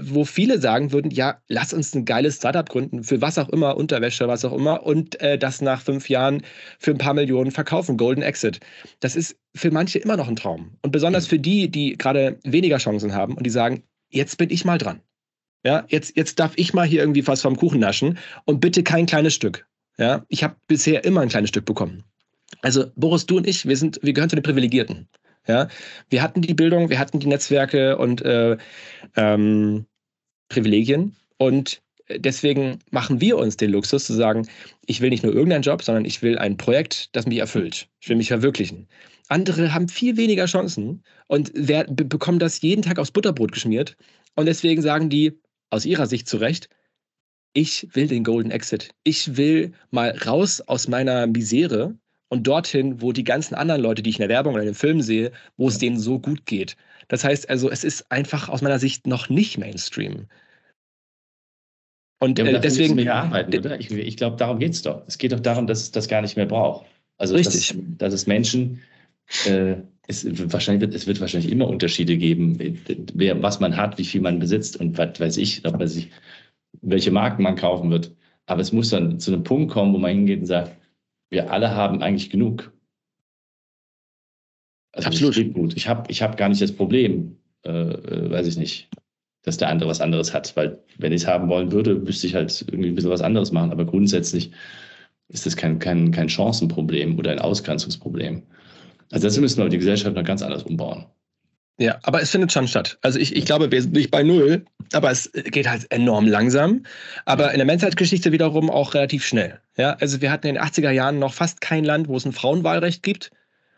S3: wo viele sagen würden, ja, lass uns ein geiles Startup gründen, für was auch immer, Unterwäsche, was auch immer, und äh, das nach fünf Jahren für ein paar Millionen verkaufen, Golden Exit. Das ist für manche immer noch ein Traum. Und besonders für die, die gerade weniger Chancen haben und die sagen, jetzt bin ich mal dran. Ja, jetzt, jetzt darf ich mal hier irgendwie was vom Kuchen naschen und bitte kein kleines Stück. Ja, ich habe bisher immer ein kleines Stück bekommen. Also Boris, du und ich, wir sind, wir gehören zu den Privilegierten. Ja, wir hatten die Bildung, wir hatten die Netzwerke und äh, ähm, Privilegien und deswegen machen wir uns den Luxus zu sagen, ich will nicht nur irgendeinen Job, sondern ich will ein Projekt, das mich erfüllt. Ich will mich verwirklichen. Andere haben viel weniger Chancen und wer, bekommen das jeden Tag aufs Butterbrot geschmiert. Und deswegen sagen die aus ihrer Sicht zu Recht, ich will den Golden Exit. Ich will mal raus aus meiner Misere und dorthin, wo die ganzen anderen Leute, die ich in der Werbung oder in den Filmen sehe, wo es denen so gut geht. Das heißt also, es ist einfach aus meiner Sicht noch nicht Mainstream.
S2: Und ja, äh, deswegen. Wir arbeiten, oder? Ich, ich glaube, darum geht es doch. Es geht doch darum, dass es das gar nicht mehr braucht. Also,
S3: Richtig.
S2: Dass, dass es Menschen, äh, es, wahrscheinlich wird, es wird wahrscheinlich immer Unterschiede geben, wer, was man hat, wie viel man besitzt und was weiß ich, weiß ich, welche Marken man kaufen wird. Aber es muss dann zu einem Punkt kommen, wo man hingeht und sagt, wir alle haben eigentlich genug. Also Absolut. Ich gut. Ich habe ich hab gar nicht das Problem, äh, äh, weiß ich nicht, dass der andere was anderes hat. Weil wenn ich es haben wollen würde, müsste ich halt irgendwie ein bisschen was anderes machen. Aber grundsätzlich ist das kein, kein, kein Chancenproblem oder ein Ausgrenzungsproblem. Also das müssen wir die Gesellschaft noch ganz anders umbauen.
S3: Ja, aber es findet schon statt. Also ich, ich glaube, wir sind nicht bei null, aber es geht halt enorm langsam. Aber in der Menschheitsgeschichte wiederum auch relativ schnell. Ja, also wir hatten in den 80er Jahren noch fast kein Land, wo es ein Frauenwahlrecht gibt.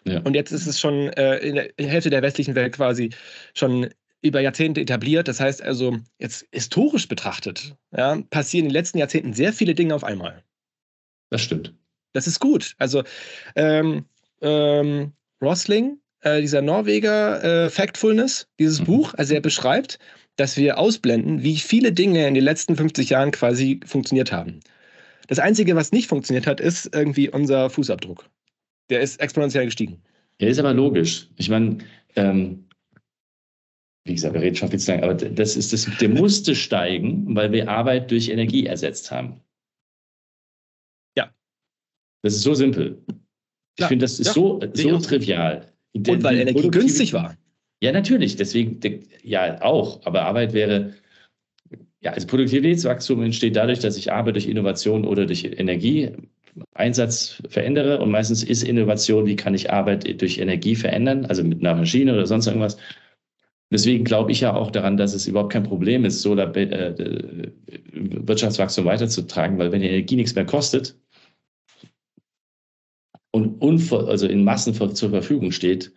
S3: Ja. Und jetzt ist es schon äh, in der Hälfte der westlichen Welt quasi schon über Jahrzehnte etabliert. Das heißt also, jetzt historisch betrachtet, ja, passieren in den letzten Jahrzehnten sehr viele Dinge auf einmal.
S2: Das stimmt.
S3: Das ist gut. Also ähm, ähm, Rosling äh, dieser Norweger äh, Factfulness, dieses mhm. Buch, also er beschreibt, dass wir ausblenden, wie viele Dinge in den letzten 50 Jahren quasi funktioniert haben. Das Einzige, was nicht funktioniert hat, ist irgendwie unser Fußabdruck. Der ist exponentiell gestiegen.
S2: Der ist aber logisch. Ich meine, ähm, wie gesagt, wir reden schon viel zu lange, aber das ist das, der musste steigen, weil wir Arbeit durch Energie ersetzt haben.
S3: Ja.
S2: Das ist so simpel. Ich ja, finde, das ist ja, so, so trivial.
S3: Und weil Energie günstig war.
S2: Ja, natürlich. Deswegen, ja, auch. Aber Arbeit wäre, ja, also Produktivitätswachstum entsteht dadurch, dass ich Arbeit durch Innovation oder durch Energieeinsatz verändere. Und meistens ist Innovation, wie kann ich Arbeit durch Energie verändern, also mit einer Maschine oder sonst irgendwas. Deswegen glaube ich ja auch daran, dass es überhaupt kein Problem ist, so äh, Wirtschaftswachstum weiterzutragen, weil wenn die Energie nichts mehr kostet, und also in Massen zur Verfügung steht,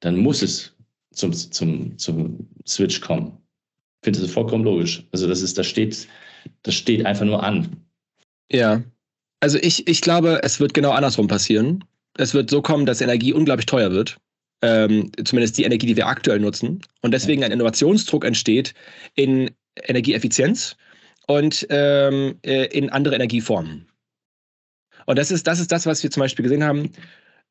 S2: dann muss es zum, zum, zum Switch kommen. Finde das vollkommen logisch. Also das ist, das steht, das steht einfach nur an.
S3: Ja. Also ich, ich glaube, es wird genau andersrum passieren. Es wird so kommen, dass Energie unglaublich teuer wird. Ähm, zumindest die Energie, die wir aktuell nutzen. Und deswegen ein Innovationsdruck entsteht in Energieeffizienz und ähm, äh, in andere Energieformen. Und das ist, das ist das, was wir zum Beispiel gesehen haben.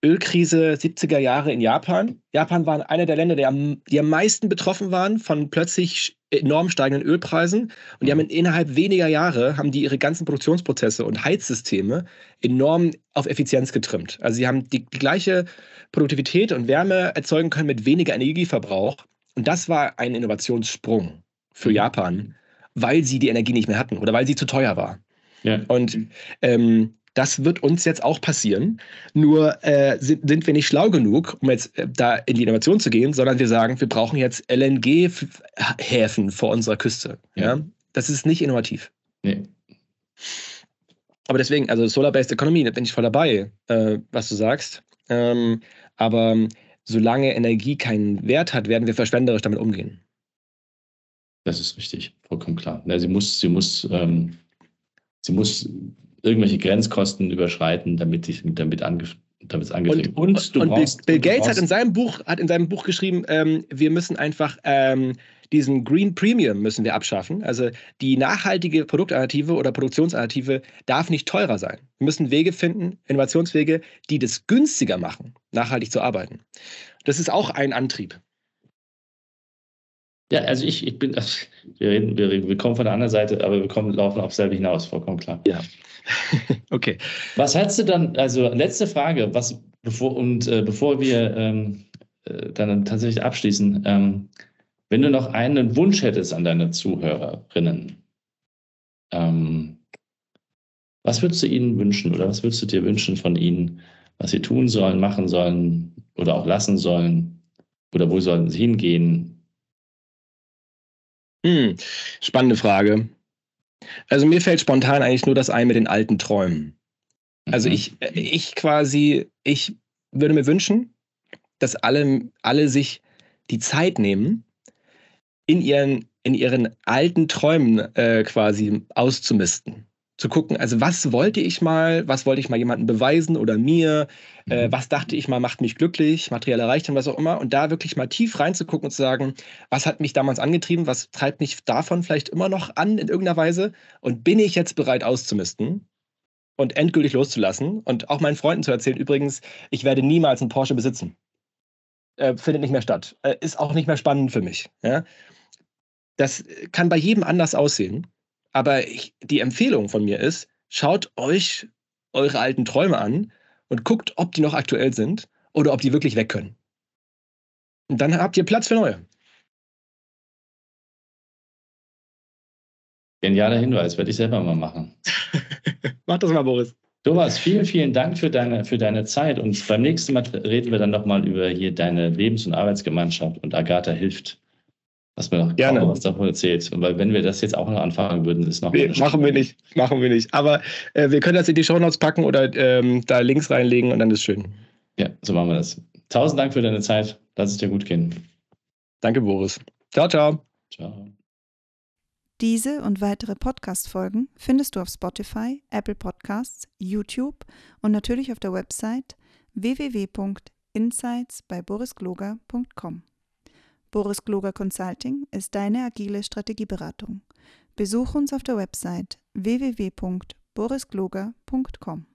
S3: Ölkrise 70er Jahre in Japan. Japan war einer der Länder, die am, die am meisten betroffen waren von plötzlich enorm steigenden Ölpreisen. Und die haben innerhalb weniger Jahre haben die ihre ganzen Produktionsprozesse und Heizsysteme enorm auf Effizienz getrimmt. Also sie haben die, die gleiche Produktivität und Wärme erzeugen können mit weniger Energieverbrauch. Und das war ein Innovationssprung für mhm. Japan, weil sie die Energie nicht mehr hatten oder weil sie zu teuer war. Ja. Und ähm, das wird uns jetzt auch passieren. Nur äh, sind, sind, wir nicht schlau genug, um jetzt äh, da in die Innovation zu gehen, sondern wir sagen, wir brauchen jetzt LNG-Häfen vor unserer Küste. Ja. ja. Das ist nicht innovativ. Nee. Aber deswegen, also Solar-Based Economy, da bin ich voll dabei, äh, was du sagst. Ähm, aber solange Energie keinen Wert hat, werden wir verschwenderisch damit umgehen.
S2: Das ist richtig, vollkommen klar. Ja, sie muss, sie muss, ähm, sie muss irgendwelche Grenzkosten überschreiten, damit ich damit ange damit es
S3: angefangen Und, und, und brauchst, Bill, Gates hat in seinem Buch hat in seinem Buch geschrieben, ähm, wir müssen einfach ähm, diesen Green Premium müssen wir abschaffen. Also die nachhaltige Produktalternative oder Produktionsalternative darf nicht teurer sein. Wir müssen Wege finden, Innovationswege, die das günstiger machen, nachhaltig zu arbeiten. Das ist auch ein Antrieb.
S2: Ja, also ich, ich bin, wir, reden, wir, wir kommen von der anderen Seite, aber wir kommen, laufen auf selber hinaus, vollkommen klar.
S3: Ja. <laughs> okay.
S2: Was hättest du dann, also letzte Frage, was, bevor, und äh, bevor wir ähm, äh, dann tatsächlich abschließen, ähm, wenn du noch einen Wunsch hättest an deine Zuhörerinnen, ähm, was würdest du ihnen wünschen oder was würdest du dir wünschen von ihnen, was sie tun sollen, machen sollen oder auch lassen sollen? Oder wo sollen sie hingehen?
S3: Hm, spannende Frage. Also mir fällt spontan eigentlich nur das ein mit den alten Träumen. Also mhm. ich, ich quasi, ich würde mir wünschen, dass alle, alle sich die Zeit nehmen, in ihren, in ihren alten Träumen äh, quasi auszumisten. Zu gucken, also was wollte ich mal, was wollte ich mal jemandem beweisen oder mir, äh, mhm. was dachte ich mal macht mich glücklich, materielle Reichtum, was auch immer, und da wirklich mal tief reinzugucken und zu sagen, was hat mich damals angetrieben, was treibt mich davon vielleicht immer noch an in irgendeiner Weise und bin ich jetzt bereit auszumisten und endgültig loszulassen und auch meinen Freunden zu erzählen, übrigens, ich werde niemals einen Porsche besitzen. Äh, findet nicht mehr statt. Äh, ist auch nicht mehr spannend für mich. Ja? Das kann bei jedem anders aussehen. Aber ich, die Empfehlung von mir ist, schaut euch eure alten Träume an und guckt, ob die noch aktuell sind oder ob die wirklich weg können. Und dann habt ihr Platz für neue.
S2: Genialer Hinweis, werde ich selber mal machen. <laughs>
S3: Mach das mal, Boris.
S2: Thomas, vielen, vielen Dank für deine, für deine Zeit. Und beim nächsten Mal reden wir dann nochmal über hier deine Lebens- und Arbeitsgemeinschaft und Agatha hilft. Was mir noch
S3: Gerne.
S2: was davon erzählt. Und weil wenn wir das jetzt auch noch anfangen würden, ist noch.
S3: Nee, machen wir nicht. Machen wir nicht. Aber äh, wir können das in die Shownotes packen oder ähm, da Links reinlegen und dann ist schön.
S2: Ja, so machen wir das. Tausend Dank für deine Zeit. Lass es dir gut gehen.
S3: Danke, Boris. Ciao, ciao.
S2: Ciao.
S1: Diese und weitere Podcast-Folgen findest du auf Spotify, Apple Podcasts, YouTube und natürlich auf der Website www.insights bei borisgloger.com. Boris Gloger Consulting ist deine agile Strategieberatung. Besuch uns auf der Website www.borisgloger.com.